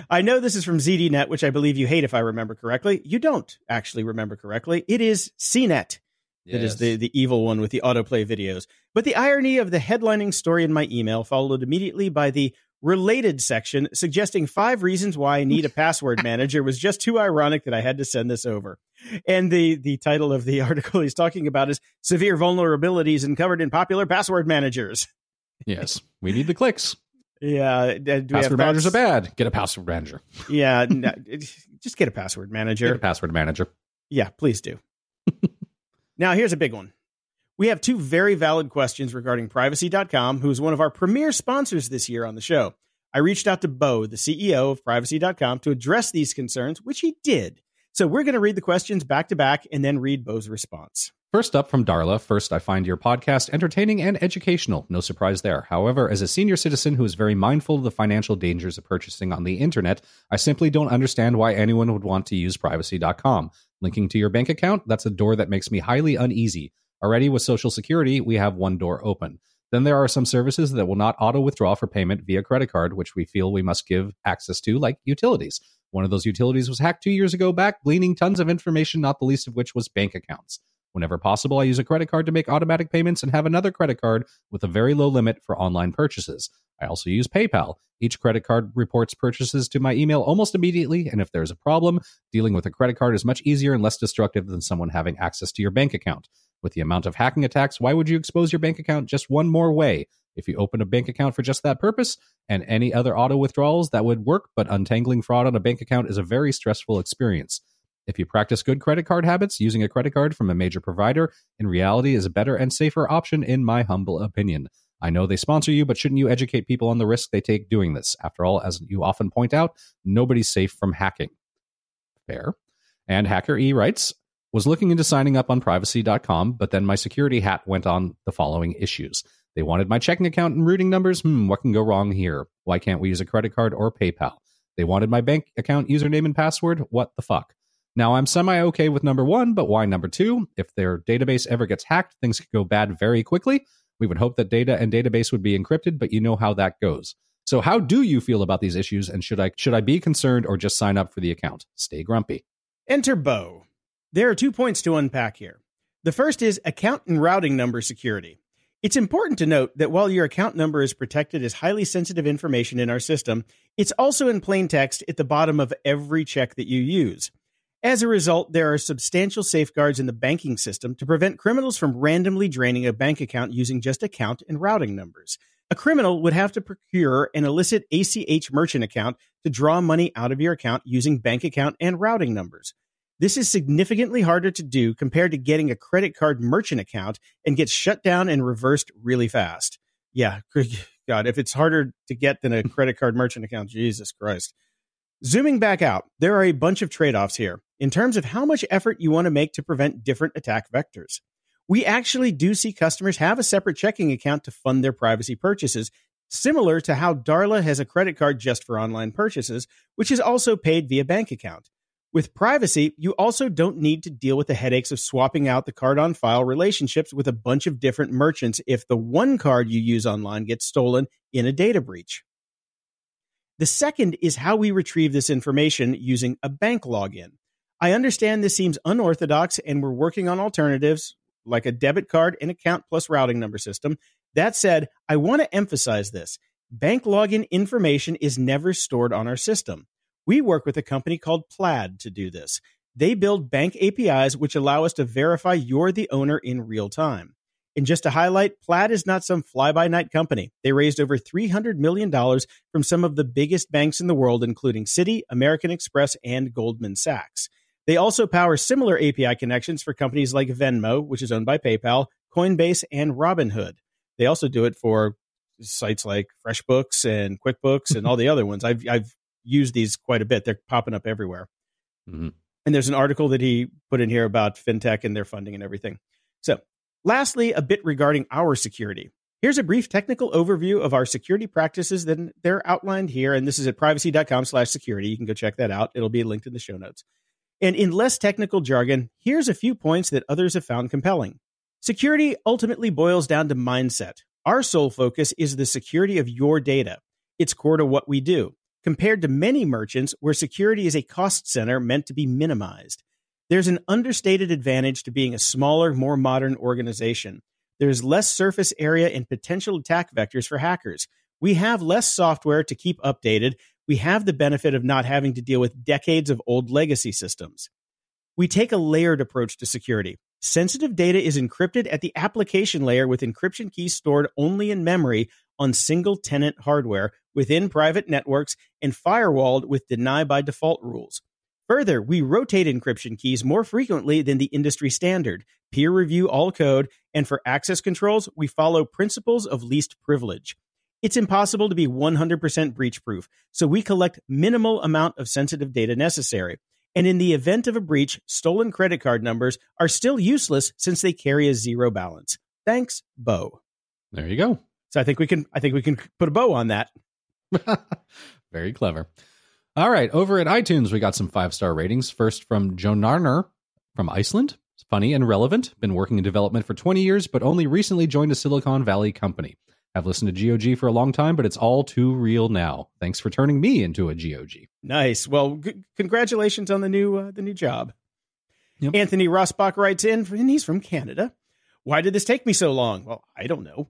I know this is from ZDNet, which I believe you hate if I remember correctly. You don't actually remember correctly. It is CNET. Yes. That is the, the evil one with the autoplay videos. But the irony of the headlining story in my email followed immediately by the related section suggesting five reasons why I need a password manager was just too ironic that I had to send this over. And the, the title of the article he's talking about is Severe Vulnerabilities Uncovered in Popular Password Managers. Yes, we need the clicks. Yeah. Uh, password managers are bad. Get a password manager. Yeah. no, uh, just get a password manager. Get a password manager. Yeah, please do. now, here's a big one. We have two very valid questions regarding privacy.com, who is one of our premier sponsors this year on the show. I reached out to Bo, the CEO of privacy.com, to address these concerns, which he did. So we're going to read the questions back to back and then read Bo's response. First up from Darla. First, I find your podcast entertaining and educational. No surprise there. However, as a senior citizen who is very mindful of the financial dangers of purchasing on the internet, I simply don't understand why anyone would want to use privacy.com. Linking to your bank account, that's a door that makes me highly uneasy. Already with Social Security, we have one door open. Then there are some services that will not auto withdraw for payment via credit card, which we feel we must give access to, like utilities. One of those utilities was hacked two years ago back, gleaning tons of information, not the least of which was bank accounts. Whenever possible, I use a credit card to make automatic payments and have another credit card with a very low limit for online purchases. I also use PayPal. Each credit card reports purchases to my email almost immediately, and if there's a problem, dealing with a credit card is much easier and less destructive than someone having access to your bank account. With the amount of hacking attacks, why would you expose your bank account just one more way? If you open a bank account for just that purpose and any other auto withdrawals, that would work, but untangling fraud on a bank account is a very stressful experience. If you practice good credit card habits, using a credit card from a major provider in reality is a better and safer option, in my humble opinion. I know they sponsor you, but shouldn't you educate people on the risk they take doing this? After all, as you often point out, nobody's safe from hacking. Fair. And Hacker E writes, was looking into signing up on privacy.com, but then my security hat went on the following issues. They wanted my checking account and routing numbers. Hmm, what can go wrong here? Why can't we use a credit card or PayPal? They wanted my bank account username and password. What the fuck? Now, I'm semi okay with number one, but why number two? If their database ever gets hacked, things could go bad very quickly. We would hope that data and database would be encrypted, but you know how that goes. So how do you feel about these issues and should I should I be concerned or just sign up for the account? Stay grumpy. Enter Bo. There are two points to unpack here. The first is account and routing number security. It's important to note that while your account number is protected as highly sensitive information in our system, it's also in plain text at the bottom of every check that you use. As a result, there are substantial safeguards in the banking system to prevent criminals from randomly draining a bank account using just account and routing numbers. A criminal would have to procure an illicit ACH merchant account to draw money out of your account using bank account and routing numbers. This is significantly harder to do compared to getting a credit card merchant account and gets shut down and reversed really fast. Yeah, God, if it's harder to get than a credit card merchant account, Jesus Christ. Zooming back out, there are a bunch of trade offs here in terms of how much effort you want to make to prevent different attack vectors. We actually do see customers have a separate checking account to fund their privacy purchases, similar to how Darla has a credit card just for online purchases, which is also paid via bank account. With privacy, you also don't need to deal with the headaches of swapping out the card on file relationships with a bunch of different merchants if the one card you use online gets stolen in a data breach. The second is how we retrieve this information using a bank login. I understand this seems unorthodox and we're working on alternatives like a debit card and account plus routing number system. That said, I want to emphasize this. Bank login information is never stored on our system. We work with a company called Plaid to do this. They build bank APIs which allow us to verify you're the owner in real time. And just to highlight, Plaid is not some fly by night company. They raised over $300 million from some of the biggest banks in the world, including Citi, American Express, and Goldman Sachs. They also power similar API connections for companies like Venmo, which is owned by PayPal, Coinbase, and Robinhood. They also do it for sites like FreshBooks and QuickBooks and all the other ones. I've, I've use these quite a bit. They're popping up everywhere. Mm-hmm. And there's an article that he put in here about fintech and their funding and everything. So, lastly, a bit regarding our security. Here's a brief technical overview of our security practices that they're outlined here. And this is at privacy.com slash security. You can go check that out. It'll be linked in the show notes. And in less technical jargon, here's a few points that others have found compelling. Security ultimately boils down to mindset. Our sole focus is the security of your data. It's core to what we do compared to many merchants where security is a cost center meant to be minimized. There's an understated advantage to being a smaller, more modern organization. There's less surface area and potential attack vectors for hackers. We have less software to keep updated. We have the benefit of not having to deal with decades of old legacy systems. We take a layered approach to security. Sensitive data is encrypted at the application layer with encryption keys stored only in memory on single tenant hardware within private networks and firewalled with deny by default rules. Further, we rotate encryption keys more frequently than the industry standard, peer review all code, and for access controls, we follow principles of least privilege. It's impossible to be 100% breach proof, so we collect minimal amount of sensitive data necessary. And in the event of a breach, stolen credit card numbers are still useless since they carry a zero balance. Thanks, Bo. There you go. So I think we can I think we can put a bow on that. Very clever. All right, over at iTunes, we got some five star ratings. First from Jonarner from Iceland. It's funny and relevant. Been working in development for 20 years, but only recently joined a Silicon Valley company. I've listened to GOG for a long time, but it's all too real now. Thanks for turning me into a GOG. Nice. Well, g- congratulations on the new uh, the new job. Yep. Anthony Rossbach writes in, and he's from Canada. Why did this take me so long? Well, I don't know.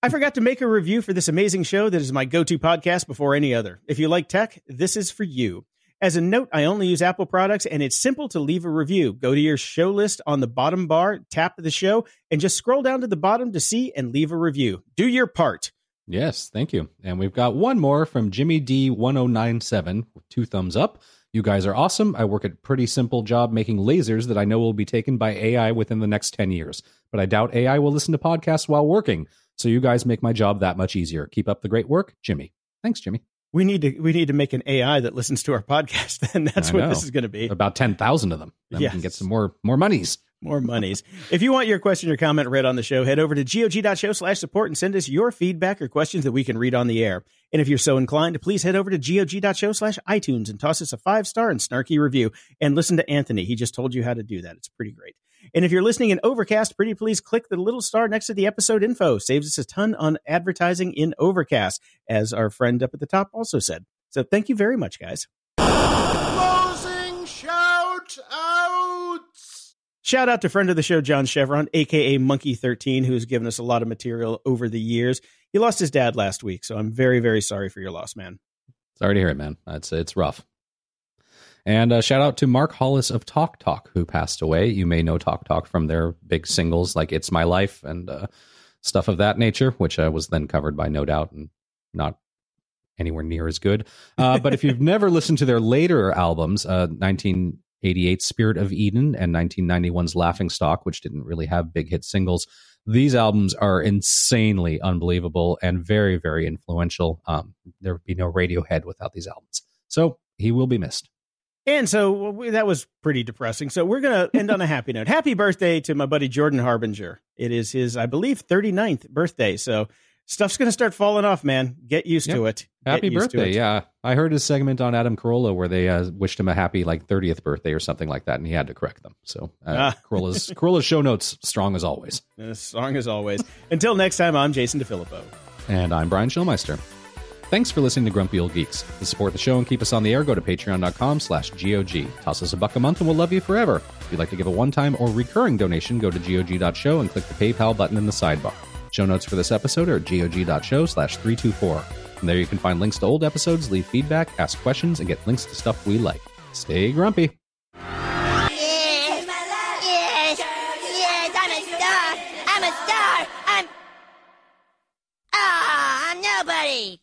I forgot to make a review for this amazing show that is my go to podcast before any other. If you like tech, this is for you. As a note, I only use Apple products and it's simple to leave a review. Go to your show list on the bottom bar, tap the show, and just scroll down to the bottom to see and leave a review. Do your part. Yes, thank you. And we've got one more from Jimmy D1097 with two thumbs up. You guys are awesome. I work at pretty simple job making lasers that I know will be taken by AI within the next 10 years. But I doubt AI will listen to podcasts while working. So you guys make my job that much easier. Keep up the great work, Jimmy. Thanks, Jimmy. We need to we need to make an AI that listens to our podcast. Then that's what this is going to be. About ten thousand of them. Then yes. we can get some more more monies. More monies. If you want your question or comment read on the show, head over to gog.show slash support and send us your feedback or questions that we can read on the air. And if you're so inclined, please head over to gog.show slash iTunes and toss us a five star and snarky review and listen to Anthony. He just told you how to do that. It's pretty great. And if you're listening in Overcast, pretty please click the little star next to the episode info. Saves us a ton on advertising in Overcast, as our friend up at the top also said. So thank you very much, guys. Closing shout outs! Shout out to friend of the show, John Chevron, aka Monkey13, who's given us a lot of material over the years. He lost his dad last week, so I'm very, very sorry for your loss, man. Sorry to hear it, man. It's it's rough. And uh, shout out to Mark Hollis of Talk Talk, who passed away. You may know Talk Talk from their big singles like "It's My Life" and uh, stuff of that nature, which uh, was then covered by No Doubt and not anywhere near as good. Uh, but if you've never listened to their later albums, uh, 1988's Spirit of Eden and 1991's Laughing Stock, which didn't really have big hit singles, these albums are insanely unbelievable and very, very influential. Um, there would be no Radiohead without these albums. So he will be missed. And so that was pretty depressing. So we're going to end on a happy note. Happy birthday to my buddy Jordan Harbinger. It is his, I believe, 39th birthday. So stuff's going to start falling off, man. Get used Yep. to it. Get Happy birthday. it. Yeah. I heard his segment on Adam Carolla where they uh, wished him a happy like 30th birthday or something like that, and he had to correct them. So uh, Ah. Carolla's, Carolla's show notes strong as always. Song as always. Until next time, I'm Jason DeFilippo. And I'm Brian Schulmeister. Thanks for listening to Grumpy Old Geeks. To support the show and keep us on the air, go to patreon.com slash GOG. Toss us a buck a month and we'll love you forever. If you'd like to give a one-time or recurring donation, go to GOG.show and click the PayPal button in the sidebar. Show notes for this episode are at GOG.show slash 324. From there you can find links to old episodes, leave feedback, ask questions, and get links to stuff we like. Stay grumpy. nobody.